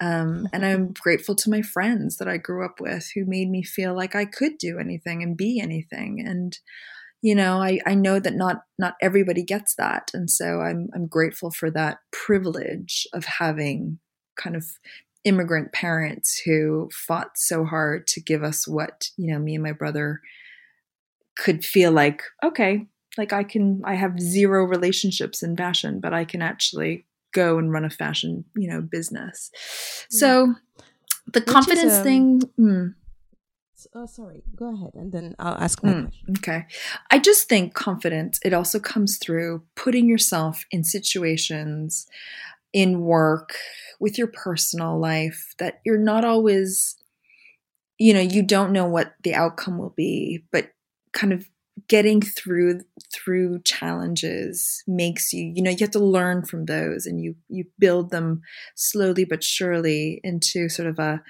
Um, and I'm grateful to my friends that I grew up with who made me feel like I could do anything and be anything. And you know, I, I know that not not everybody gets that, and so I'm I'm grateful for that privilege of having kind of immigrant parents who fought so hard to give us what you know me and my brother could feel like okay like i can i have zero relationships in fashion but i can actually go and run a fashion you know business. Mm. so the Which confidence is, um, thing mm, oh sorry go ahead and then i'll ask my mm, question. okay. I just think confidence it also comes through putting yourself in situations in work, with your personal life, that you're not always, you know, you don't know what the outcome will be, but kind of getting through through challenges makes you you know you have to learn from those and you you build them slowly but surely into sort of a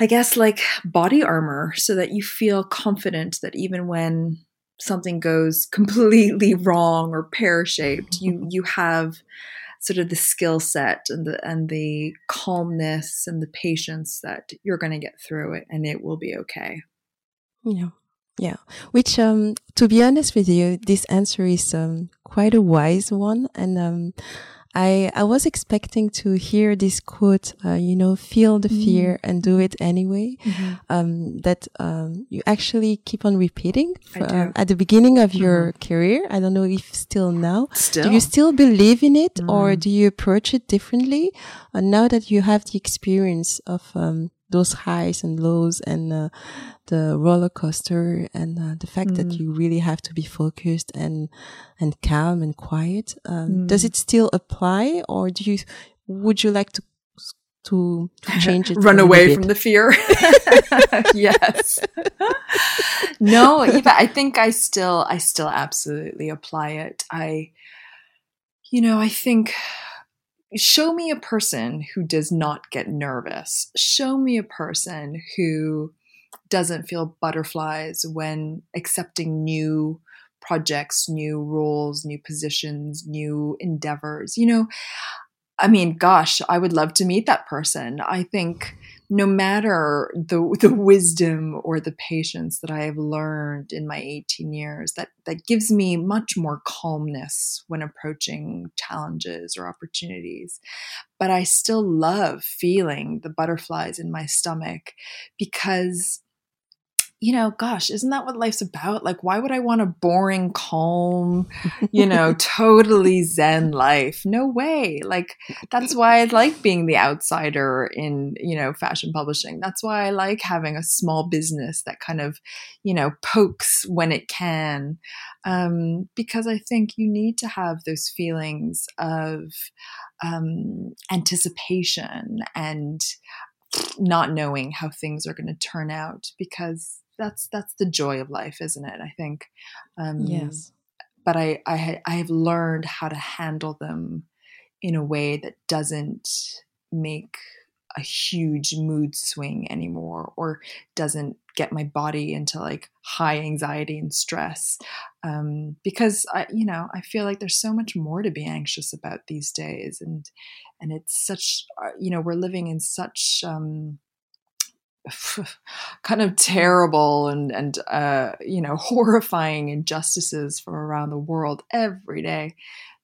i guess like body armor so that you feel confident that even when something goes completely wrong or pear-shaped you you have sort of the skill set and the and the calmness and the patience that you're going to get through it and it will be okay. Yeah. Yeah. Which um to be honest with you, this answer is um quite a wise one and um I, I was expecting to hear this quote, uh, you know, feel the mm. fear and do it anyway. Mm-hmm. Um, that um, you actually keep on repeating for, uh, at the beginning of your mm-hmm. career. I don't know if still now. Still. Do you still believe in it mm. or do you approach it differently? Uh, now that you have the experience of um, those highs and lows and uh, the roller coaster and uh, the fact mm. that you really have to be focused and and calm and quiet um, mm. does it still apply or do you would you like to to, to change it run away from the fear yes no Yeba i think i still i still absolutely apply it i you know i think show me a person who does not get nervous. Show me a person who doesn't feel butterflies when accepting new projects, new roles, new positions, new endeavors. You know, I mean, gosh, I would love to meet that person. I think no matter the the wisdom or the patience that I have learned in my 18 years, that that gives me much more calmness when approaching challenges or opportunities. But I still love feeling the butterflies in my stomach because you know, gosh, isn't that what life's about? Like, why would I want a boring, calm, you know, totally zen life? No way. Like, that's why I like being the outsider in, you know, fashion publishing. That's why I like having a small business that kind of, you know, pokes when it can. Um, because I think you need to have those feelings of um, anticipation and not knowing how things are going to turn out because that's that's the joy of life, isn't it? I think. Um, yes. But I, I I have learned how to handle them in a way that doesn't make a huge mood swing anymore or doesn't get my body into like high anxiety and stress um, because I, you know I feel like there's so much more to be anxious about these days and and it's such uh, you know we're living in such um, kind of terrible and and uh, you know horrifying injustices from around the world every day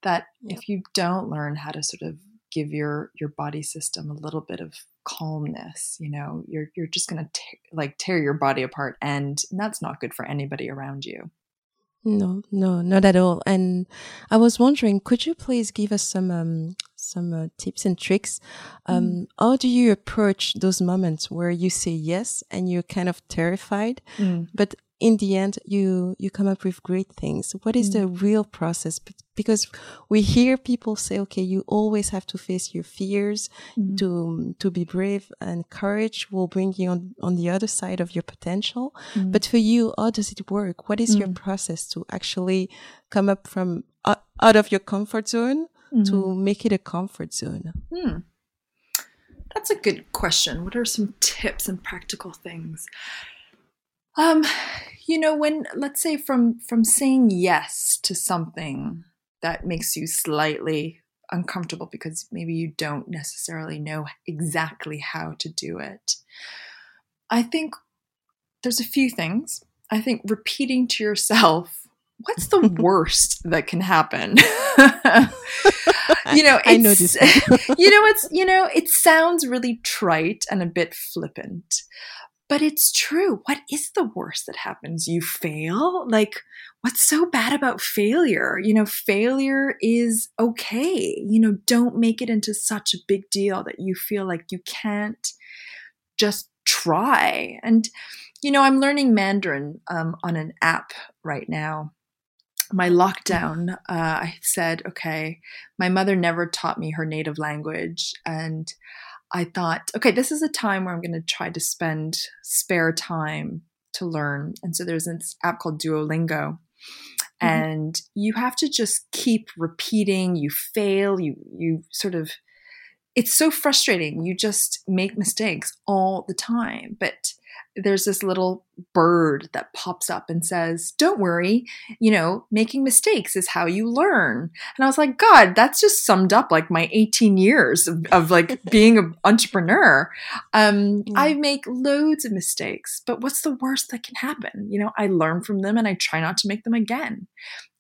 that if you don't learn how to sort of give your your body system a little bit of calmness you know you're you're just going to like tear your body apart and that's not good for anybody around you no, no, not at all. And I was wondering, could you please give us some um, some uh, tips and tricks? Um, mm. How do you approach those moments where you say yes and you're kind of terrified, mm. but in the end you you come up with great things what is mm. the real process because we hear people say okay you always have to face your fears mm. to to be brave and courage will bring you on on the other side of your potential mm. but for you how does it work what is your mm. process to actually come up from uh, out of your comfort zone to mm-hmm. make it a comfort zone hmm. that's a good question what are some tips and practical things um, you know, when let's say from from saying yes to something that makes you slightly uncomfortable because maybe you don't necessarily know exactly how to do it. I think there's a few things. I think repeating to yourself, what's the worst that can happen? you know, I know this. you know, it's you know, it sounds really trite and a bit flippant, but it's true. What is the worst that happens? You fail? Like, what's so bad about failure? You know, failure is okay. You know, don't make it into such a big deal that you feel like you can't just try. And, you know, I'm learning Mandarin um, on an app right now. My lockdown, uh, I said, okay, my mother never taught me her native language. And I thought, okay, this is a time where I'm going to try to spend spare time to learn. And so there's this app called Duolingo. Mm-hmm. And you have to just keep repeating, you fail, you you sort of it's so frustrating. You just make mistakes all the time. But there's this little bird that pops up and says, Don't worry, you know, making mistakes is how you learn. And I was like, God, that's just summed up like my 18 years of, of like being an entrepreneur. Um, mm. I make loads of mistakes, but what's the worst that can happen? You know, I learn from them and I try not to make them again.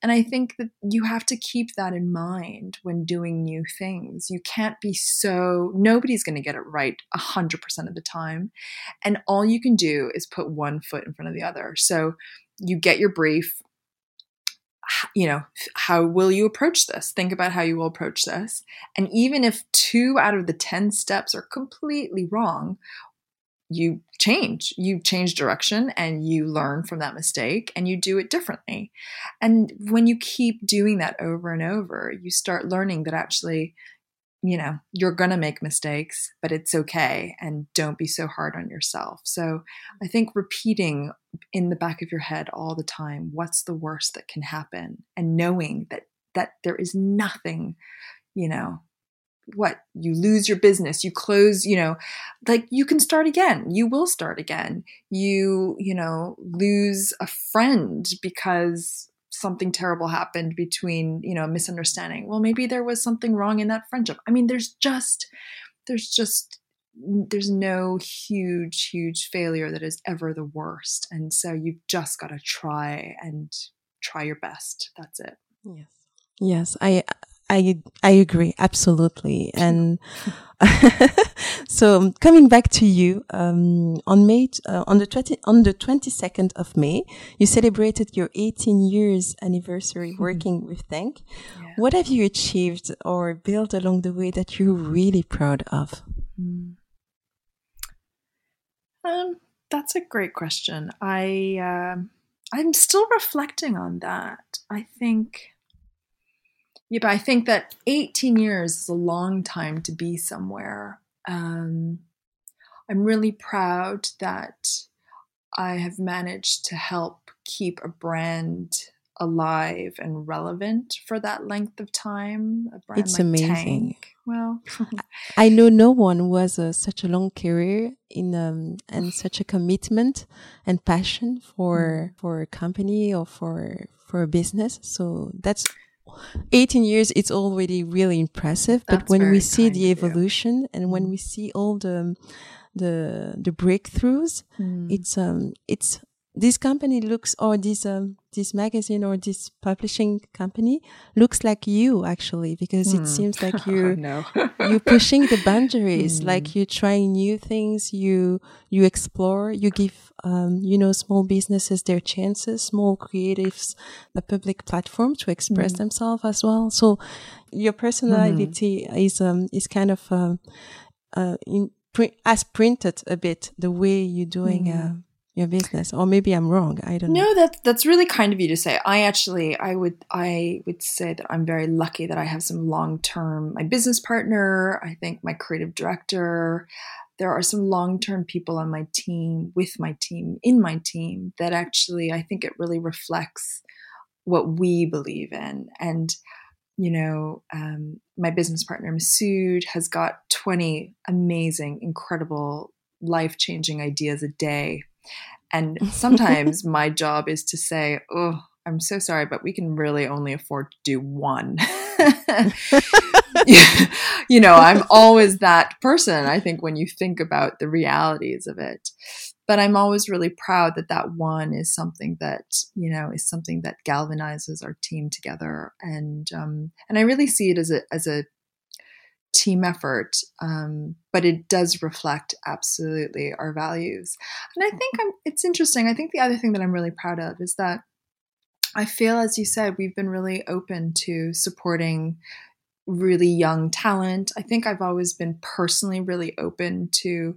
and I think that you have to keep that in mind when doing new things. You can't be so, nobody's going to get it right 100% of the time. And all you can do is put one foot in front of the other. So you get your brief, you know, how will you approach this? Think about how you will approach this. And even if two out of the 10 steps are completely wrong, you change you change direction and you learn from that mistake and you do it differently and when you keep doing that over and over you start learning that actually you know you're going to make mistakes but it's okay and don't be so hard on yourself. So i think repeating in the back of your head all the time what's the worst that can happen? and knowing that that there is nothing you know what you lose your business you close you know like you can start again you will start again. You you know lose a friend because something terrible happened between you know misunderstanding. Well maybe there was something wrong in that friendship. I mean there's just there's just there's no huge huge failure that is ever the worst. And so you've just got to try and try your best. That's it. Yes. Yes. I I I agree absolutely, and so coming back to you um, on May uh, on the 20, on the twenty second of May, you celebrated your eighteen years anniversary mm-hmm. working with Tank. Yeah. What have you achieved or built along the way that you're really proud of? Mm. Um, that's a great question. I uh, I'm still reflecting on that. I think yeah, but I think that 18 years is a long time to be somewhere. Um, I'm really proud that I have managed to help keep a brand alive and relevant for that length of time. it's like amazing. Tank. Well, I know no one who has a, such a long career in um, and such a commitment and passion for mm. for a company or for for a business. So that's 18 years it's already really impressive That's but when we see the evolution and when mm. we see all the the the breakthroughs mm. it's um it's this company looks or this um this magazine or this publishing company looks like you actually because mm. it hmm. seems like you're you're pushing the boundaries mm. like you're trying new things you you explore you give um, you know small businesses their chances small creatives a public platform to express mm. themselves as well so your personality mm-hmm. is um is kind of um uh in, as printed a bit the way you're doing uh, your business or maybe i'm wrong i don't no, know. no that's that's really kind of you to say. I actually i would i would say that i'm very lucky that i have some long term my business partner i think my creative director. There are some long term people on my team with my team in my team that actually i think it really reflects what we believe in. And you know, um, my business partner Masoud has got 20 amazing, incredible, life changing ideas a day and sometimes my job is to say, oh, I'm so sorry, but we can really only afford to do one. you know, I'm always that person, I think, when you think about the realities of it. But I'm always really proud that that one is something that, you know, is something that galvanizes our team together. And, um, and I really see it as a, as a team effort, um, but it does reflect absolutely our values. And I think I'm, it's interesting. I think the other thing that I'm really proud of is that I feel, as you said, we've been really open to supporting really young talent. I think I've always been personally really open to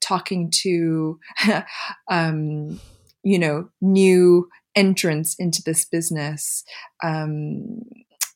talking to, um, you know, new entrants into this business. Um,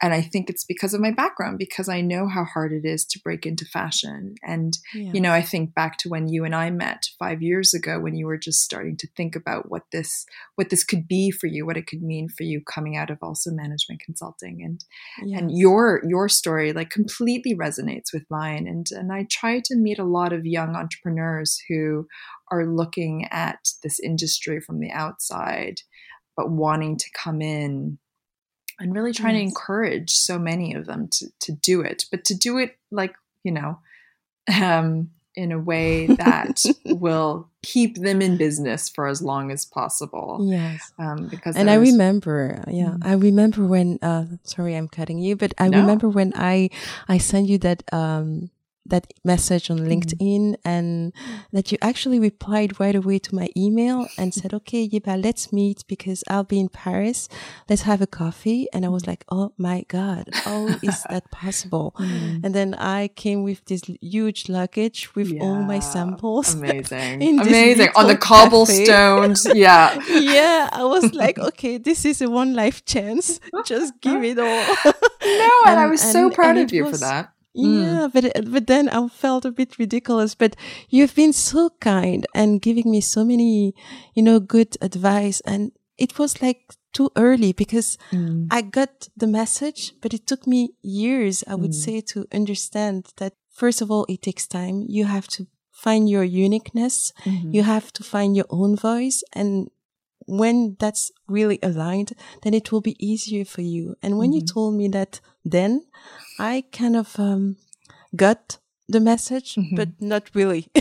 and I think it's because of my background, because I know how hard it is to break into fashion. And, yeah. you know, I think back to when you and I met five years ago when you were just starting to think about what this what this could be for you, what it could mean for you coming out of also management consulting. And yes. and your your story like completely resonates with mine. And and I try to meet a lot of young entrepreneurs who are looking at this industry from the outside, but wanting to come in and really trying yes. to encourage so many of them to, to do it, but to do it like, you know, um, in a way that will keep them in business for as long as possible. Yes. Um, because and I remember, yeah, mm. I remember when. Uh, sorry, I'm cutting you, but I no. remember when I I sent you that um that message on mm-hmm. LinkedIn mm. and that you actually replied right away to my email and said, okay, Yeba, let's meet because I'll be in Paris. Let's have a coffee. And I was like, oh my God, how is that possible? Mm. And then I came with this huge luggage with yeah. all my samples. Amazing. Amazing. On the cobblestones. yeah. Yeah. I was like, okay, this is a one life chance. Just give it all. no, and, and I was and, so proud of you was, for that. Mm. Yeah, but but then I felt a bit ridiculous. But you've been so kind and giving me so many, you know, good advice. And it was like too early because mm. I got the message, but it took me years, I would mm. say, to understand that first of all, it takes time. You have to find your uniqueness. Mm-hmm. You have to find your own voice. And when that's really aligned, then it will be easier for you. And when mm-hmm. you told me that then, I kind of um, got the message, mm-hmm. but not really.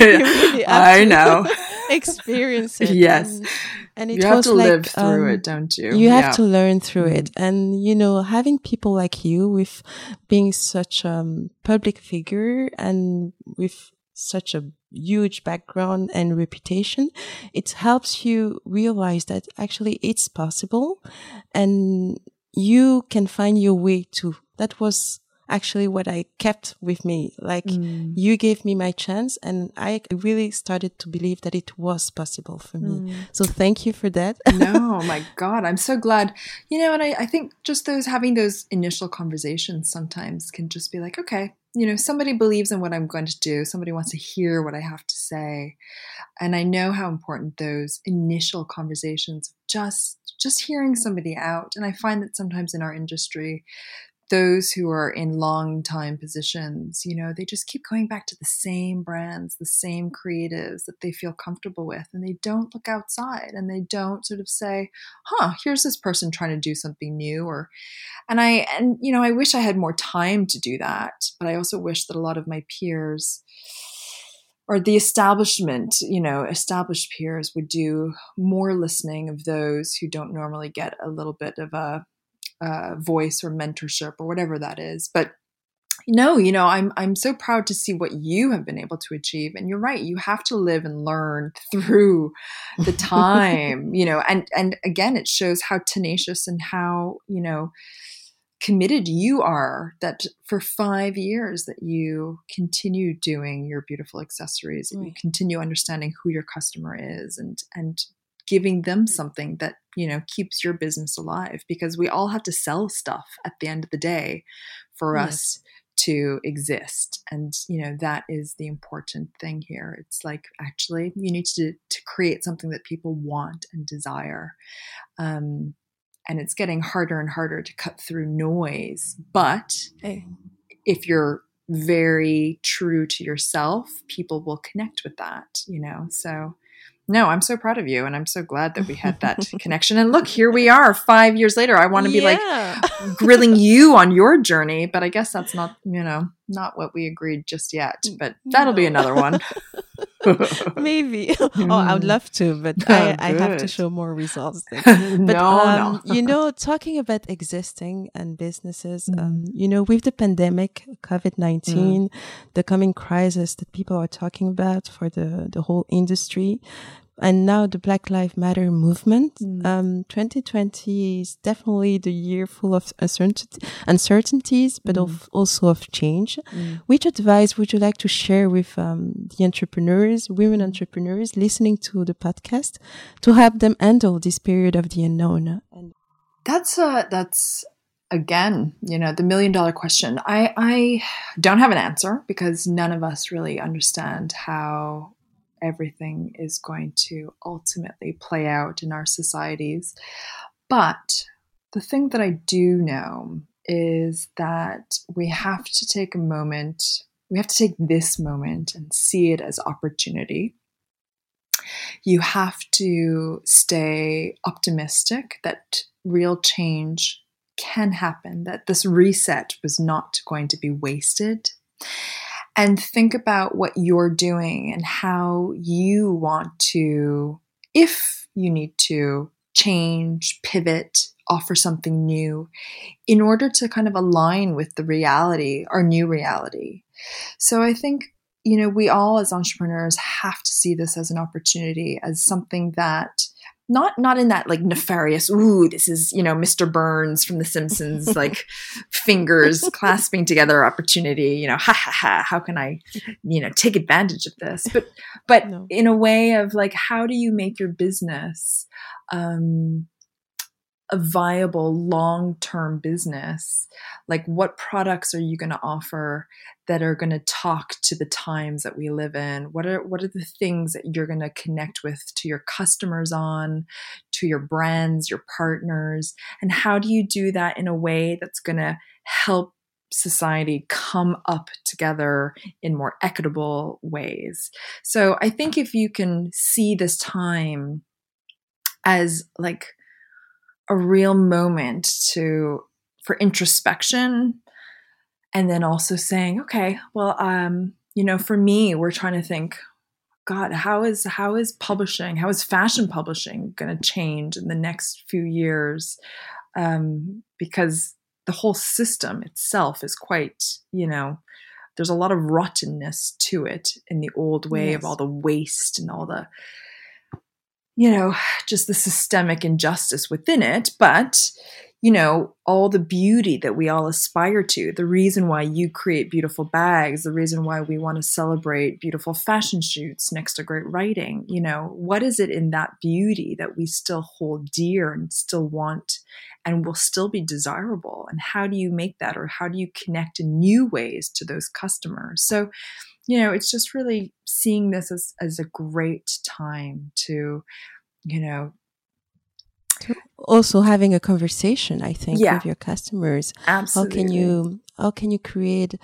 really I know. experience it. Yes. And, and it you have to like, live through um, it, don't you? You have yeah. to learn through mm-hmm. it. And, you know, having people like you with being such a um, public figure and with such a huge background and reputation, it helps you realize that actually it's possible and you can find your way too. That was actually what I kept with me. Like mm. you gave me my chance and I really started to believe that it was possible for me. Mm. So thank you for that. no, my God. I'm so glad. You know, and I, I think just those having those initial conversations sometimes can just be like, okay, you know, somebody believes in what I'm going to do. Somebody wants to hear what I have to say. And I know how important those initial conversations just just hearing somebody out. And I find that sometimes in our industry, those who are in long time positions, you know, they just keep going back to the same brands, the same creatives that they feel comfortable with, and they don't look outside and they don't sort of say, huh, here's this person trying to do something new or and I and you know, I wish I had more time to do that, but I also wish that a lot of my peers or the establishment, you know, established peers would do more listening of those who don't normally get a little bit of a uh, voice or mentorship or whatever that is. But no, you know, I'm I'm so proud to see what you have been able to achieve. And you're right, you have to live and learn through the time, you know, and and again it shows how tenacious and how, you know, committed you are that for five years that you continue doing your beautiful accessories and you continue understanding who your customer is and and giving them something that you know keeps your business alive because we all have to sell stuff at the end of the day for yes. us to exist and you know that is the important thing here it's like actually you need to to create something that people want and desire um and it's getting harder and harder to cut through noise but hey. if you're very true to yourself people will connect with that you know so no, I'm so proud of you. And I'm so glad that we had that connection. And look, here we are five years later. I want to be yeah. like grilling you on your journey, but I guess that's not, you know, not what we agreed just yet. But that'll no. be another one. Maybe. oh, I would love to, but oh, I, I, have to show more results. But no, um, no. you know, talking about existing and businesses, mm. um, you know, with the pandemic, COVID nineteen, mm. the coming crisis that people are talking about for the the whole industry, and now the Black Lives Matter movement. Mm. Um, 2020 is definitely the year full of uncertainties, but mm. of also of change. Mm. Which advice would you like to share with um, the entrepreneurs, women entrepreneurs listening to the podcast to help them handle this period of the unknown? That's uh, that's again, you know, the million dollar question. I I don't have an answer because none of us really understand how everything is going to ultimately play out in our societies. But the thing that I do know is that we have to take a moment, we have to take this moment and see it as opportunity. You have to stay optimistic that real change can happen, that this reset was not going to be wasted. And think about what you're doing and how you want to, if you need to, change, pivot, offer something new in order to kind of align with the reality, our new reality. So I think, you know, we all as entrepreneurs have to see this as an opportunity, as something that not not in that like nefarious ooh this is you know mr burns from the simpsons like fingers clasping together opportunity you know ha ha ha how can i you know take advantage of this but but no. in a way of like how do you make your business um a viable long-term business like what products are you going to offer that are going to talk to the times that we live in? What are what are the things that you're going to connect with to your customers on to your brands your partners? And how do you do that in a way that's going to help society come up together in more equitable ways? So i think if you can see this time as like a real moment to for introspection and then also saying okay well um you know for me we're trying to think god how is how is publishing how is fashion publishing going to change in the next few years um because the whole system itself is quite you know there's a lot of rottenness to it in the old way yes. of all the waste and all the you know, just the systemic injustice within it, but, you know, all the beauty that we all aspire to. The reason why you create beautiful bags, the reason why we want to celebrate beautiful fashion shoots next to great writing. You know, what is it in that beauty that we still hold dear and still want and will still be desirable? And how do you make that or how do you connect in new ways to those customers? So, you know, it's just really seeing this as, as a great time to, you know, also having a conversation, I think, yeah. with your customers. Absolutely. How can you, how can you create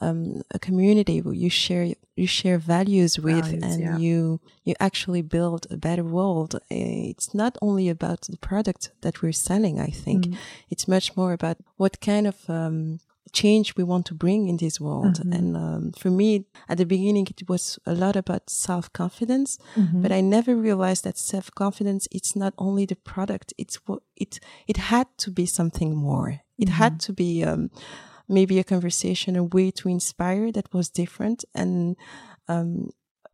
um, a community where you share you share values with values, and yeah. you you actually build a better world it's not only about the product that we're selling i think mm. it's much more about what kind of um, change we want to bring in this world. Mm-hmm. And um, for me, at the beginning, it was a lot about self confidence, mm-hmm. but I never realized that self confidence it's not only the product; it's what it it had to be something more. It mm-hmm. had to be um, maybe a conversation, a way to inspire that was different, and um,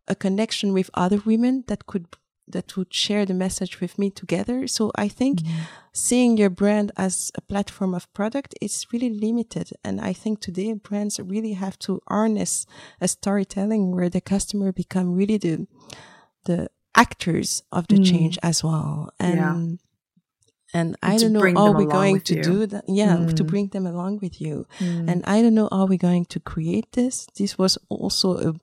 a connection with other women that could that would share the message with me together. So I think mm-hmm. seeing your brand as a platform of product is really limited. And I think today brands really have to harness a storytelling where the customer become really the, the actors of the mm. change as well. And, yeah. and I don't know how we're going to you. do that. Yeah. Mm. To bring them along with you. Mm. And I don't know how we're going to create this. This was also a,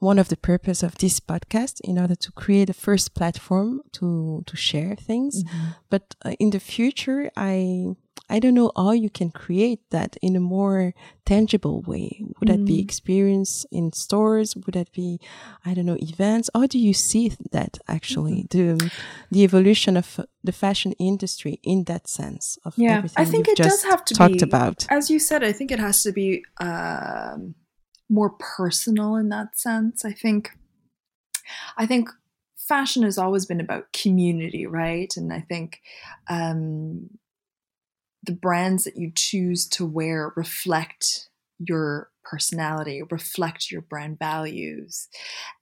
one of the purpose of this podcast in order to create a first platform to to share things mm-hmm. but uh, in the future i i don't know how you can create that in a more tangible way would mm. that be mm. experience in stores would that be i don't know events how do you see that actually mm-hmm. the the evolution of the fashion industry in that sense of yeah i think it does have to talked be, about as you said i think it has to be um more personal in that sense. I think I think fashion has always been about community, right? And I think um, the brands that you choose to wear reflect your personality, reflect your brand values.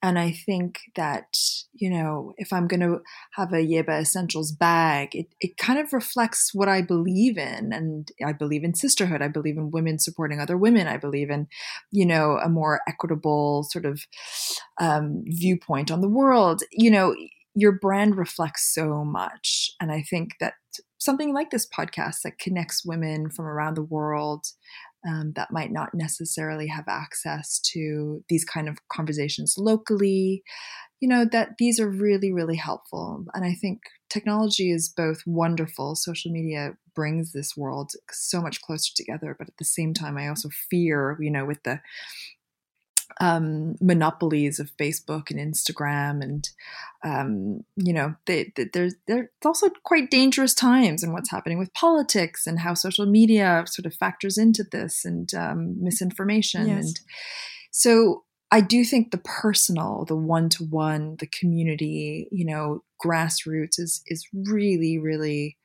And I think that, you know, if I'm going to have a Yeba Essentials bag, it, it kind of reflects what I believe in. And I believe in sisterhood. I believe in women supporting other women. I believe in, you know, a more equitable sort of um, viewpoint on the world. You know, your brand reflects so much. And I think that something like this podcast that connects women from around the world um, that might not necessarily have access to these kind of conversations locally. You know that these are really really helpful. And i think technology is both wonderful social media brings this world so much closer together but at the same time i also fear you know with the um, monopolies of Facebook and Instagram, and um, you know, they, they, there's there's also quite dangerous times and what's happening with politics and how social media sort of factors into this and um, misinformation yes. and So I do think the personal, the one to one, the community, you know, grassroots is is really, really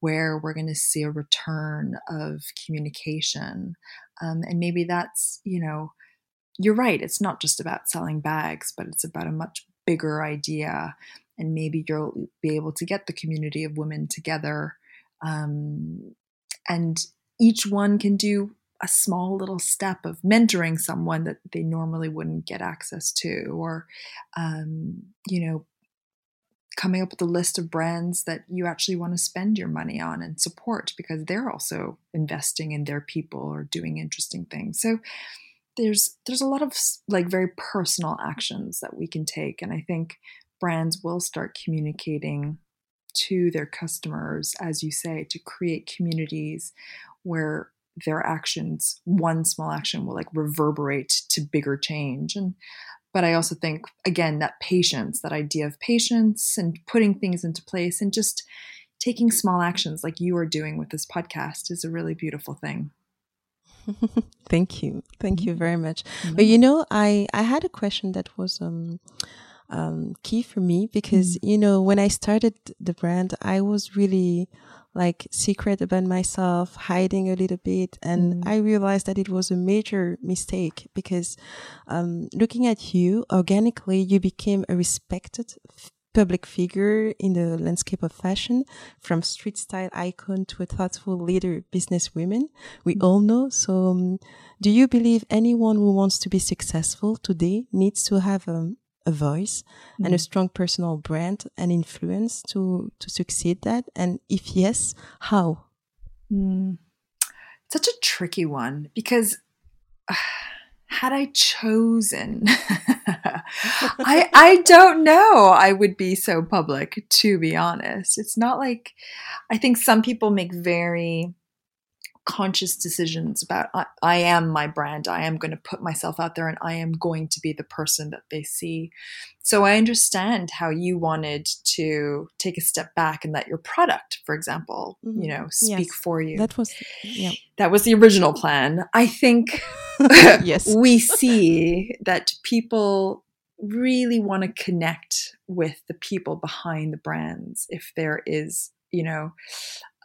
where we're going to see a return of communication. Um, and maybe that's, you know, you're right. It's not just about selling bags, but it's about a much bigger idea. And maybe you'll be able to get the community of women together. Um, and each one can do a small little step of mentoring someone that they normally wouldn't get access to, or, um, you know, coming up with a list of brands that you actually want to spend your money on and support because they're also investing in their people or doing interesting things. So there's there's a lot of like very personal actions that we can take and I think brands will start communicating to their customers as you say to create communities where their actions one small action will like reverberate to bigger change and but I also think, again, that patience, that idea of patience and putting things into place and just taking small actions like you are doing with this podcast is a really beautiful thing. Thank you. Thank you very much. Mm-hmm. But you know, I, I had a question that was um, um, key for me because, mm-hmm. you know, when I started the brand, I was really like secret about myself, hiding a little bit. And mm. I realized that it was a major mistake because, um, looking at you organically, you became a respected public figure in the landscape of fashion, from street style icon to a thoughtful leader, business women. We mm. all know. So, um, do you believe anyone who wants to be successful today needs to have um, a voice mm. and a mm. strong personal brand and influence to to succeed that and if yes how mm. such a tricky one because uh, had i chosen? I i don't know. I would be so public to be honest. It's not like i think some people make very conscious decisions about I, I, am my brand. I am going to put myself out there and i am going to be the person that they see. So i understand how you wanted to take a step back and let your product for example mm-hmm. you know speak yes. for you. That was yeah. That was the original plan. I think yes. we see that people really want to connect with the people behind the brands if there is you know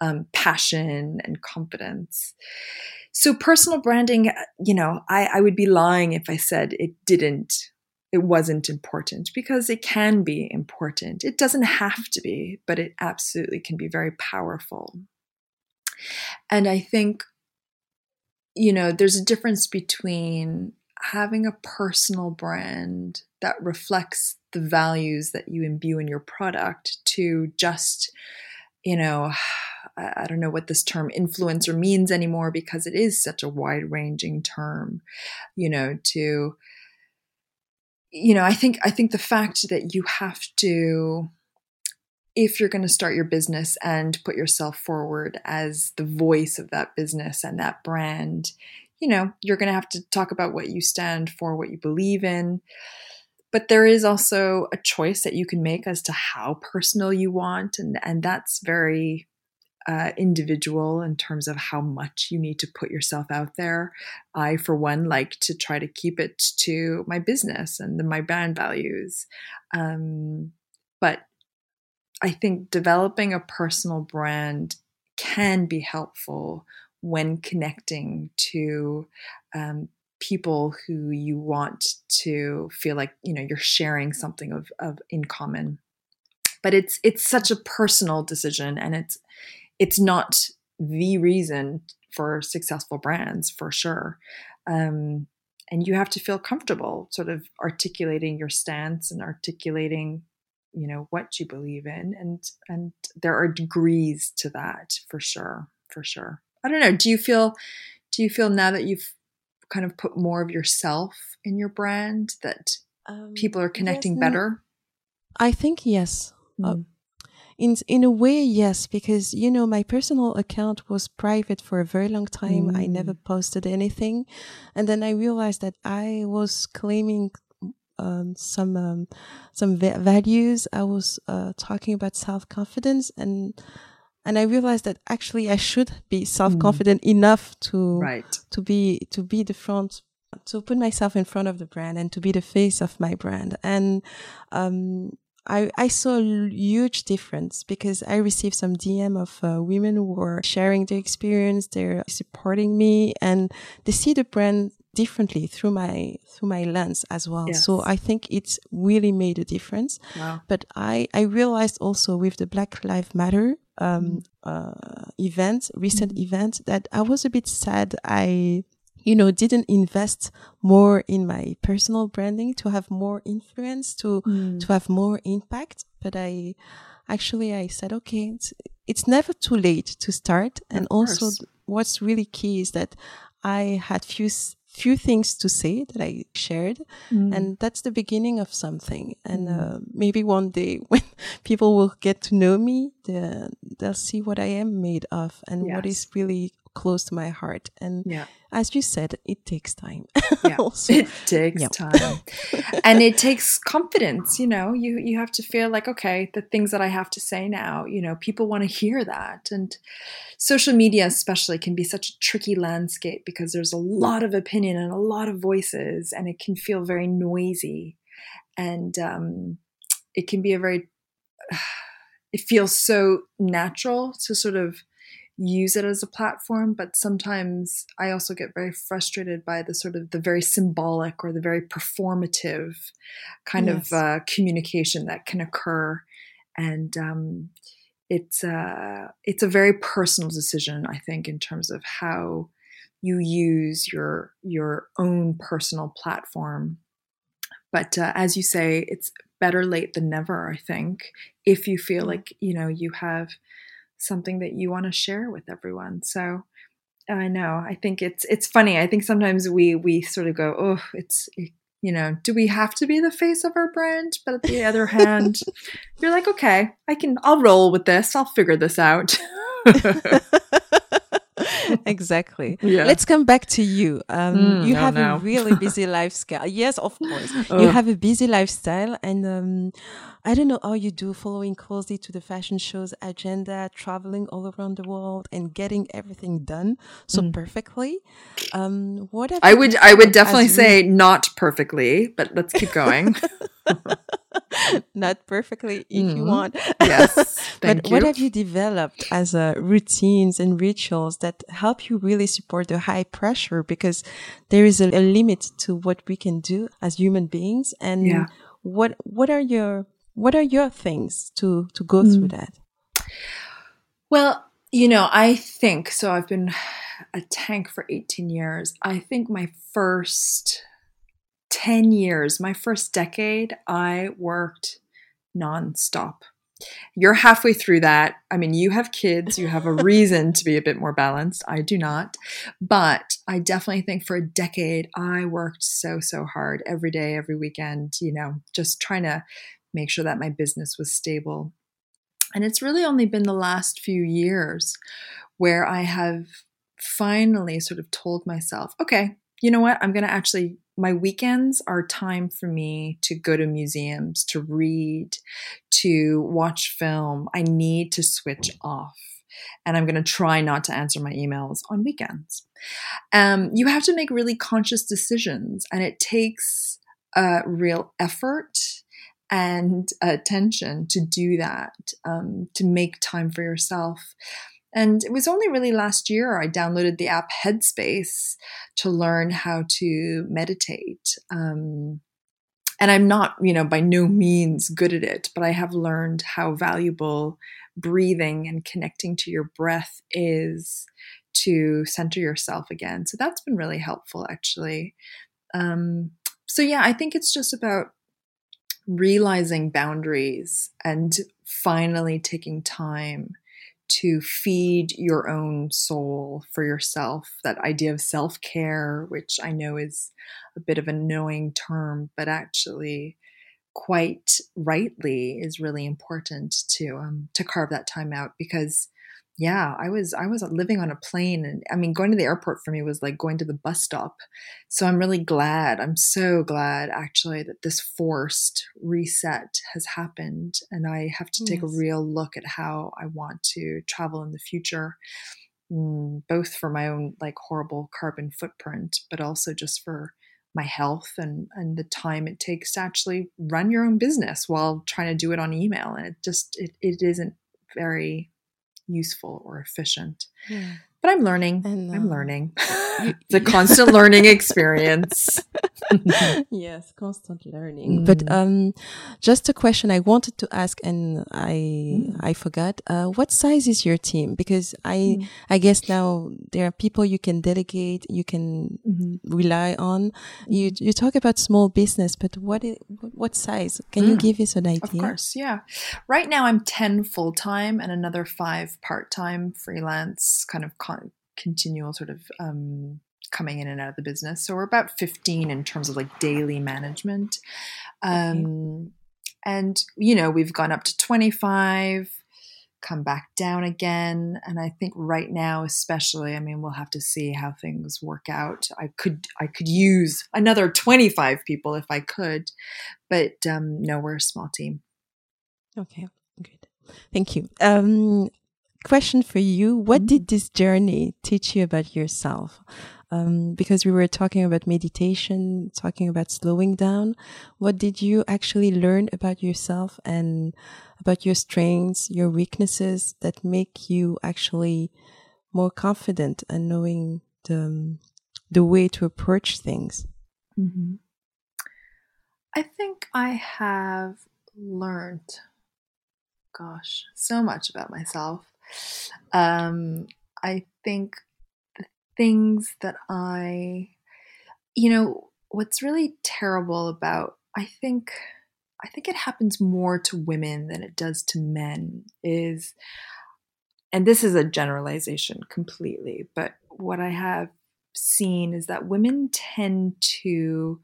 um, passion and confidence. So personal branding, you know, I, I would be lying if I said it didn't, it wasn't important because it can be important. It doesn't have to be, but it absolutely can be very powerful. And I think, you know, there's a difference between having a personal brand that reflects the values that you imbue in your product to just, you know, I don't know what this term influencer means anymore because it is such a wide ranging term, you know, to, you know, I think, I think the fact that you have to, if you're going to start your business and put yourself forward as the voice of that business and that brand, you know, you're going to have to talk about what you stand for, what you believe in. But there is also a choice that you can make as to how personal you want, and and that's very uh, individual in terms of how much you need to put yourself out there. I, for one, like to try to keep it to my business and the, my brand values. Um, but I think developing a personal brand can be helpful when connecting to um, people who you want to feel like you know you're sharing something of, of in common but it's it's such a personal decision and it's it's not the reason for successful brands for sure. Um, and you have to feel comfortable sort of articulating your stance and articulating you know what you believe in and and there are degrees to that for sure for sure i don't know do you feel do you feel now that you've kind of put more of yourself in your brand that um, people are connecting yes, better i think yes mm. uh, in in a way yes because you know my personal account was private for a very long time mm. i never mm. posted anything and then i realized that i was claiming um, some um, some va- values i was uh, talking about self-confidence and and i realized that actually i should be self-confident mm. enough to right. to be to be the front to put myself in front of the brand and to be the face of my brand. And um, I, I saw a huge difference because I received some DM of uh, women who were sharing their experience, they're supporting me, and they see the brand differently through my through my lens as well. Yes. So I think it's really made a difference. Wow. But I I realized also with the Black Lives Matter um, mm. uh, event, recent mm. event, that I was a bit sad. I you know, didn't invest more in my personal branding to have more influence, to, mm. to have more impact. But I actually, I said, okay, it's, it's never too late to start. And also what's really key is that I had few, few things to say that I shared. Mm. And that's the beginning of something. And mm. uh, maybe one day when people will get to know me, they'll see what I am made of and yes. what is really close to my heart. And yeah. as you said, it takes time. Yeah. it takes yeah. time. and it takes confidence, you know, you you have to feel like, okay, the things that I have to say now, you know, people want to hear that. And social media especially can be such a tricky landscape because there's a lot of opinion and a lot of voices and it can feel very noisy. And um, it can be a very it feels so natural to sort of use it as a platform but sometimes i also get very frustrated by the sort of the very symbolic or the very performative kind yes. of uh, communication that can occur. And um, it's uh, it's a very personal decision i think in terms of how you use your your own personal platform. But uh, as you say it's better late than never i think if you feel like you know you have something that you want to share with everyone. So I know. I think it's it's funny. I think sometimes we we sort of go, oh, it's you know, do we have to be the face of our brand? But at the other hand, you're like, okay, I can, I'll roll with this. I'll figure this out. exactly. Yeah. Let's come back to you. Um, mm, you oh have no. a really busy lifestyle. Yes, of course. Oh. You have a busy lifestyle, and um, I don't know how you do following closely to the fashion show's agenda, traveling all around the world, and getting everything done so mm. perfectly. Um, what I would I would definitely say not perfectly, but let's keep going. not perfectly if mm. you mm-hmm. want. Yes. but you. what have you developed as uh, routines and rituals that help you really support the high pressure? Because there is a, a limit to what we can do as human beings. And yeah. what what are your what are your things to to go mm. through that? Well, you know, I think so. I've been a tank for 18 years. I think my first 10 years, my first decade, I worked nonstop. You're halfway through that. I mean, you have kids, you have a reason to be a bit more balanced. I do not. But I definitely think for a decade, I worked so, so hard every day, every weekend, you know, just trying to make sure that my business was stable. And it's really only been the last few years where I have finally sort of told myself, okay, you know what? I'm going to actually my weekends are time for me to go to museums, to read, to watch film. I need to switch off. And I'm going to try not to answer my emails on weekends. Um, you have to make really conscious decisions, and it takes a real effort and attention to do that, um, to make time for yourself. And it was only really last year I downloaded the app Headspace to learn how to meditate. Um, and I'm not, you know, by no means good at it, but I have learned how valuable breathing and connecting to your breath is to center yourself again. So that's been really helpful, actually. Um, so, yeah, I think it's just about realizing boundaries and finally taking time to feed your own soul for yourself. That idea of self care, which I know is a bit of a knowing term, but actually quite rightly is really important to um, to carve that time out because yeah i was i was living on a plane and i mean going to the airport for me was like going to the bus stop so i'm really glad i'm so glad actually that this forced reset has happened and i have to take yes. a real look at how i want to travel in the future mm, both for my own like horrible carbon footprint, but also just for my health and and the time it takes to actually run your own business while trying to do it on email and it just it, it isn't very useful or efficient yeah. But i'm learning and, i'm learning it's a constant learning experience yes, constant learning. Mm. But um, just a question I wanted to ask, and I mm. I forgot. Uh, what size is your team? Because I mm. I guess now there are people you can delegate, you can mm-hmm. rely on. You mm-hmm. you talk about small business, but what is, what size? Can you mm. give us an idea? Of course, yeah. Right now, I'm ten full time and another five part time freelance, kind of con- continual sort of um, coming in and out of the business. So we're about 15 in terms of like daily management. Um, okay. And, you know, we've gone up to 25, come back down again. And I think right now, especially, I mean, we'll have to see how things work out. I could, I could use another 25 people if I could, but um, no, we're a small team. Okay, good. Thank you. Um, question for you What mm-hmm. did this journey teach you about yourself? um, because we were talking about meditation, talking about slowing down. What did you actually learn about yourself and about your strengths, your weaknesses that make you actually more confident and knowing the the way to approach things? Mm-hmm. I think I have learned, gosh, so much about myself. Um, I think the things that I, you know, what's really terrible about, I think, I think it happens more to women than it does to men is, and this is a generalization completely, but what I have seen is that women tend to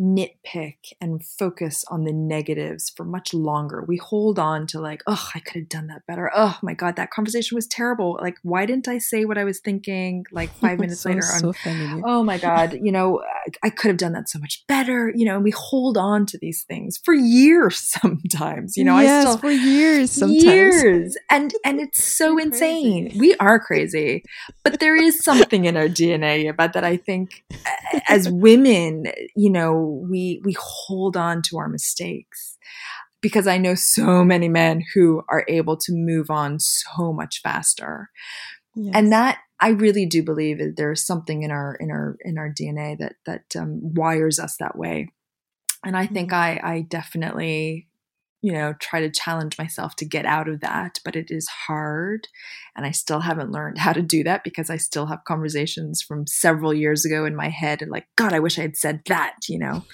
nitpick and focus on the negatives for much longer. We hold on to like, oh, I could have done that better. Oh my god, that conversation was terrible. Like, why didn't I say what I was thinking? Like five minutes so, later, so on, oh my god, you know, I, I could have done that so much better. You know, and we hold on to these things for years sometimes. You know, yes, I still for years, sometimes. years, and and it's so insane. We are crazy, but there is something in our DNA about that. I think as women, you know we we hold on to our mistakes because I know so many men who are able to move on so much faster. Yes. And that I really do believe that there's something in our in our in our DNA that that um, wires us that way. And I think mm-hmm. I I definitely you know try to challenge myself to get out of that but it is hard and i still haven't learned how to do that because i still have conversations from several years ago in my head and like god i wish i had said that you know?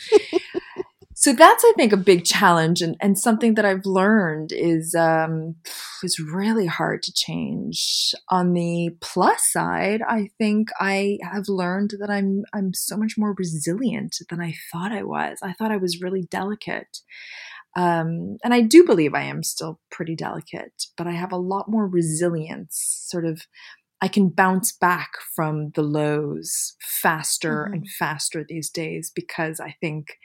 So that's i think a big challenge and, and something that i've learned is um, is really hard to change. On the plus side i think i have learned that i'm i'm so much more resilient than i thought i was. I thought i was really delicate um, and I do believe I am still pretty delicate, but I have a lot more resilience, sort of. I can bounce back from the lows faster mm-hmm. and faster these days because I think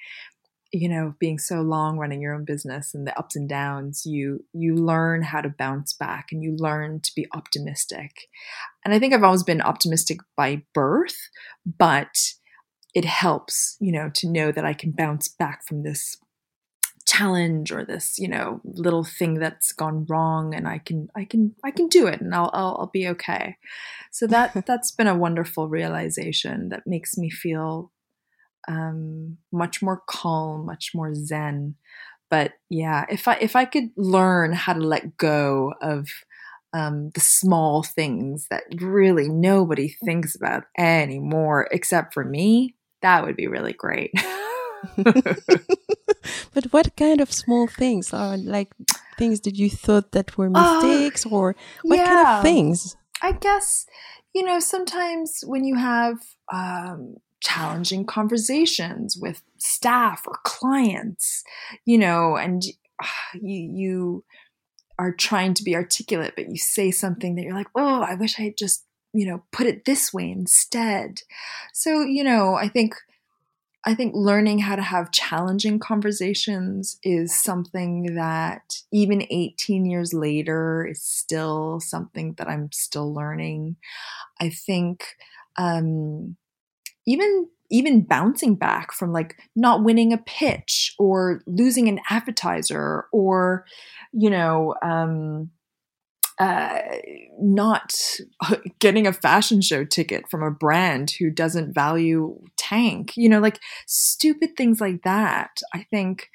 you know being so long running your own business and the ups and downs you you learn how to bounce back and you learn to be optimistic and i think i've always been optimistic by birth but it helps you know to know that i can bounce back from this challenge or this you know little thing that's gone wrong and i can i can i can do it and i'll i'll, I'll be okay. So that that's been a wonderful realization that makes me feel um, much more calm much more zen. But yeah if i if i could learn how to let go of um, the small things that really nobody thinks about anymore except for me that would be really great but what kind of small things are like things that you thought that were uh, mistakes uh, or what yeah. kind of things? I guess, you know, sometimes when you have um, challenging conversations with staff or clients, you know, and uh, you, you are trying to be articulate, but you say something that you're like, oh, I wish I had just, you know, put it this way instead. So, you know, I think I think learning how to have challenging conversations is something that even 18 years later is still something that I'm still learning. I think um, even even bouncing back from like not winning a pitch or losing an advertiser or you know um, uh, not getting a fashion show ticket from a brand who doesn't value tank you know like stupid things like that i think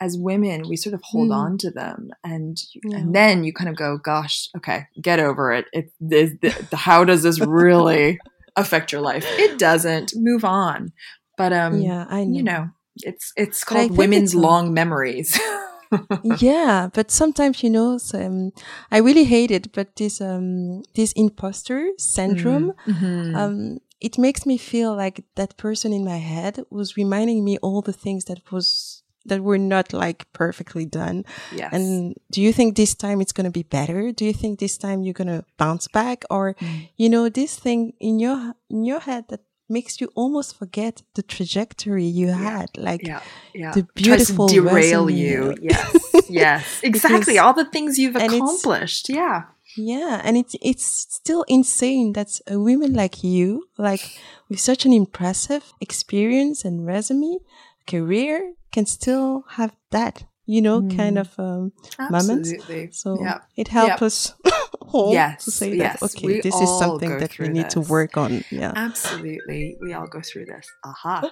as women we sort of hold mm. on to them and yeah. and then you kind of go gosh okay get over it it is the, how does this really affect your life it doesn't move on but um yeah i know. you know it's it's called women's it's long memories yeah, but sometimes you know, um, I really hate it. But this um, this imposter syndrome, mm-hmm. um, it makes me feel like that person in my head was reminding me all the things that was that were not like perfectly done. Yes. And do you think this time it's going to be better? Do you think this time you're going to bounce back or mm. you know this thing in your in your head that makes you almost forget the trajectory you had like yeah, yeah. the beautiful derail resume. you. Yes. Yes. Exactly. Because, all the things you've accomplished. Yeah. Yeah. And it's it's still insane that a woman like you like with such an impressive experience and resume career can still have that you know, mm. kind of um, moments. So yep. it helps yep. us all yes. to say yes. that, okay, we this is something that we need this. to work on. Yeah. Absolutely. We all go through this. Aha.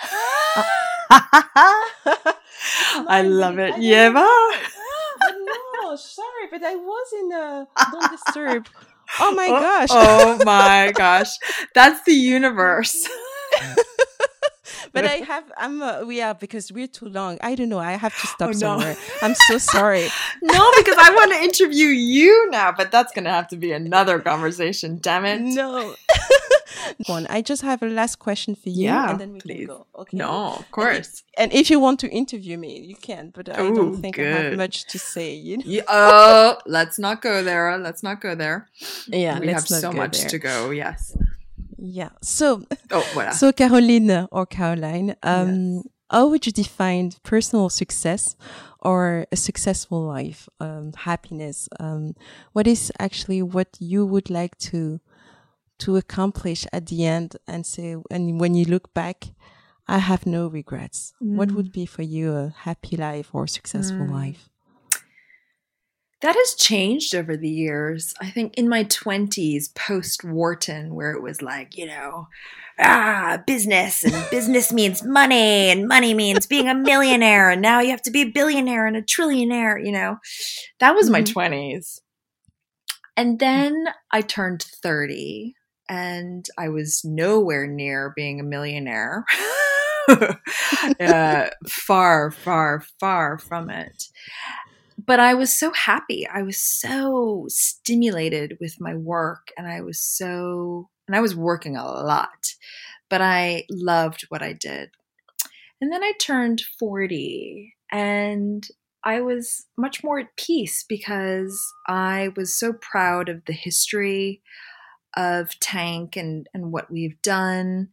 I love it. Yeba. no, sorry, but I was in a don't disturb. Oh my oh, gosh. oh my gosh. That's the universe but I have, I'm, uh, we are, because we're too long. I don't know. I have to stop oh, no. somewhere. I'm so sorry. no, because I want to interview you now, but that's going to have to be another conversation. Damn it. No. One, I just have a last question for you, yeah, and then we please. can go. Okay. No, of course. And if, and if, you want to interview me, you can, but I Ooh, don't think good. I have much to say. You know? yeah, oh, let's not go there. Let's not go there. Yeah, we have so much there. to go. Yes. Yeah. So, oh, voilà. so Caroline or Caroline, um, yes. how would you define personal success or a successful life, um, happiness? Um, what is actually what you would like to to accomplish at the end and say, and when you look back, I have no regrets. Mm. What would be for you a happy life or successful mm. life? That has changed over the years. I think in my 20s, post Wharton, where it was like, you know, ah, business and business means money and money means being a millionaire and now you have to be a billionaire and a trillionaire, you know. That was my mm-hmm. 20s. And then I turned 30 and I was nowhere near being a millionaire. uh, far, far, far from it but I was so happy. I was so stimulated with my work and I was so, and I was working a lot, but I loved what I did. And then I turned 40 and I was much more at peace because I was so proud of the history of Tank and, and what we've done.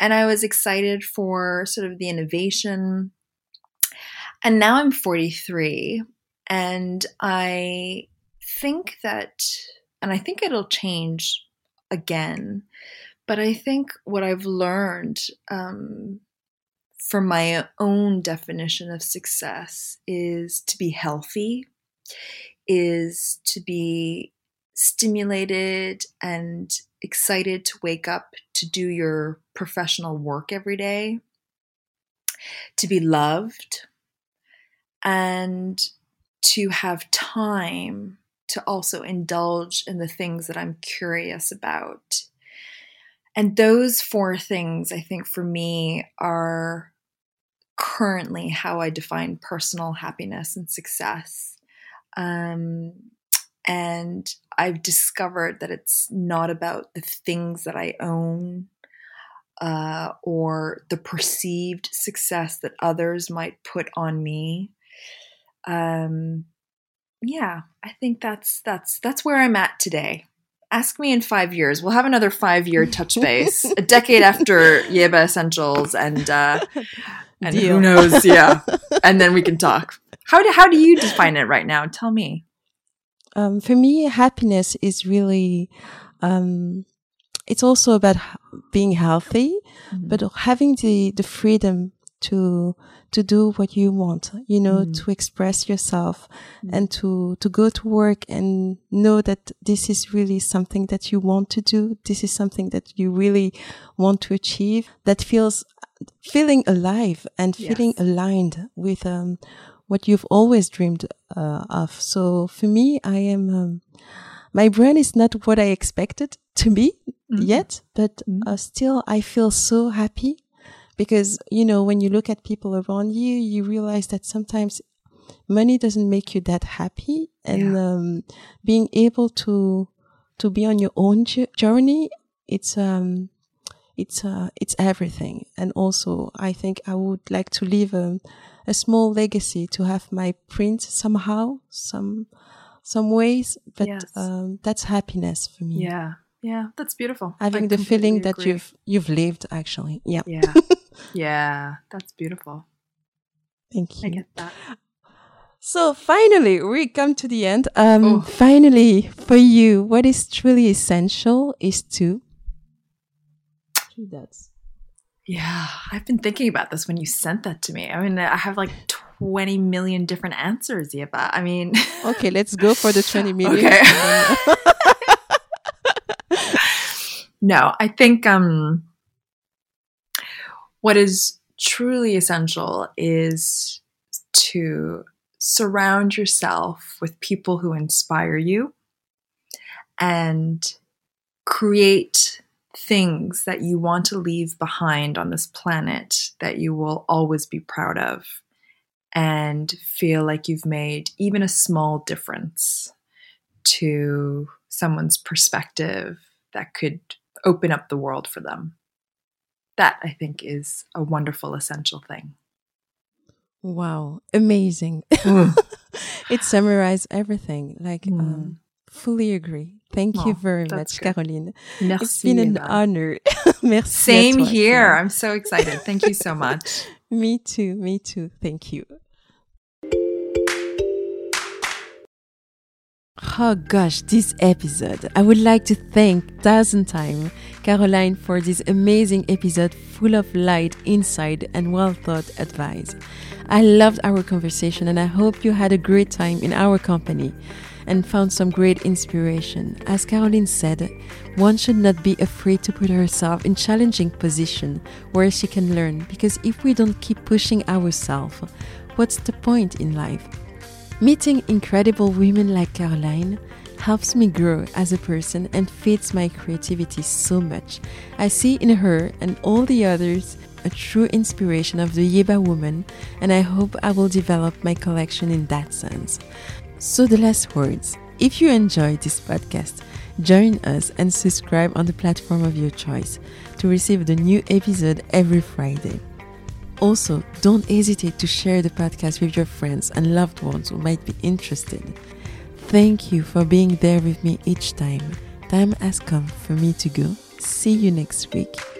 And I was excited for sort of the innovation. And now I'm 43 and I think that, and I think it'll change again, but I think what I've learned um, from my own definition of success is to be healthy, is to be stimulated and excited to wake up to do your professional work every day, to be loved, and to have time to also indulge in the things that I'm curious about. And those four things, I think, for me, are currently how I define personal happiness and success. Um, and I've discovered that it's not about the things that I own uh, or the perceived success that others might put on me um, yeah, I think that's that's that's where I'm at today. ask me in five years. We'll have another five year touch base, a decade after Yeba Essentials, and uh, and Deal. who knows? Yeah, and then we can talk. How do how do you define it right now? Tell me. Um, for me, happiness is really, um, it's also about being healthy, Mm-hmm. but having the, the freedom to, to do what you want, you know, Mm. to express yourself Mm. and to, to go to work and know that this is really something that you want to do. This is something that you really want to achieve that feels, feeling alive and feeling Yes. aligned with, um, what you've always dreamed uh, of. So for me, I am, um, my brain is not what I expected to be Mhm. yet, but Mhm. uh, still I feel so happy because, you know, when you look at people around you, you realize that sometimes money doesn't make you that happy. And, um, being able to, to be on your own journey, it's, um, it's, uh, it's everything. And also I think I would like to leave a, a small legacy to have my print somehow, some, some ways, but, Yes. um, that's happiness for me. Yeah, yeah, that's beautiful. I having the feeling completely that you've you've lived actually yeah Yeah, yeah, that's beautiful. thank you I get that. so finally we come to the end um Oh. finally for you what is truly essential is to. Yeah, I've been thinking about this when you sent that to me. I mean, I have like 20 million different answers, Yeba. I mean, okay let's go for the 20 million Okay. no, I think um, what is truly essential is to surround yourself with people who inspire you and create things that you want to leave behind on this planet that you will always be proud of and feel like you've made even a small difference to someone's perspective that could open up the world for them. That I think is a wonderful, essential thing. wow amazing it summarized everything like Mm. um fully agree thank you Oh, very much good. caroline Merci. it's been an Eva. honor merci Same here. I'm so excited. Thank you so much. Me too, me too. Thank you. Oh gosh, this episode. I would like to thank thousand times Caroline for this amazing episode full of light, insight, and well thought advice. I loved our conversation and I hope you had a great time in our company and found some great inspiration. As Caroline said, one should not be afraid to put herself in challenging position where she can learn because if we don't keep pushing ourselves, what's the point in life? Meeting incredible women like Caroline helps me grow as a person and feeds my creativity so much. I see in her and all the others a true inspiration of the Yeba woman, and I hope I will develop my collection in that sense. So, the last words if you enjoyed this podcast, join us and subscribe on the platform of your choice to receive the new episode every Friday. Also, don't hesitate to share the podcast with your friends and loved ones who might be interested. Thank you for being there with me each time. Time has come for me to go. See you next week.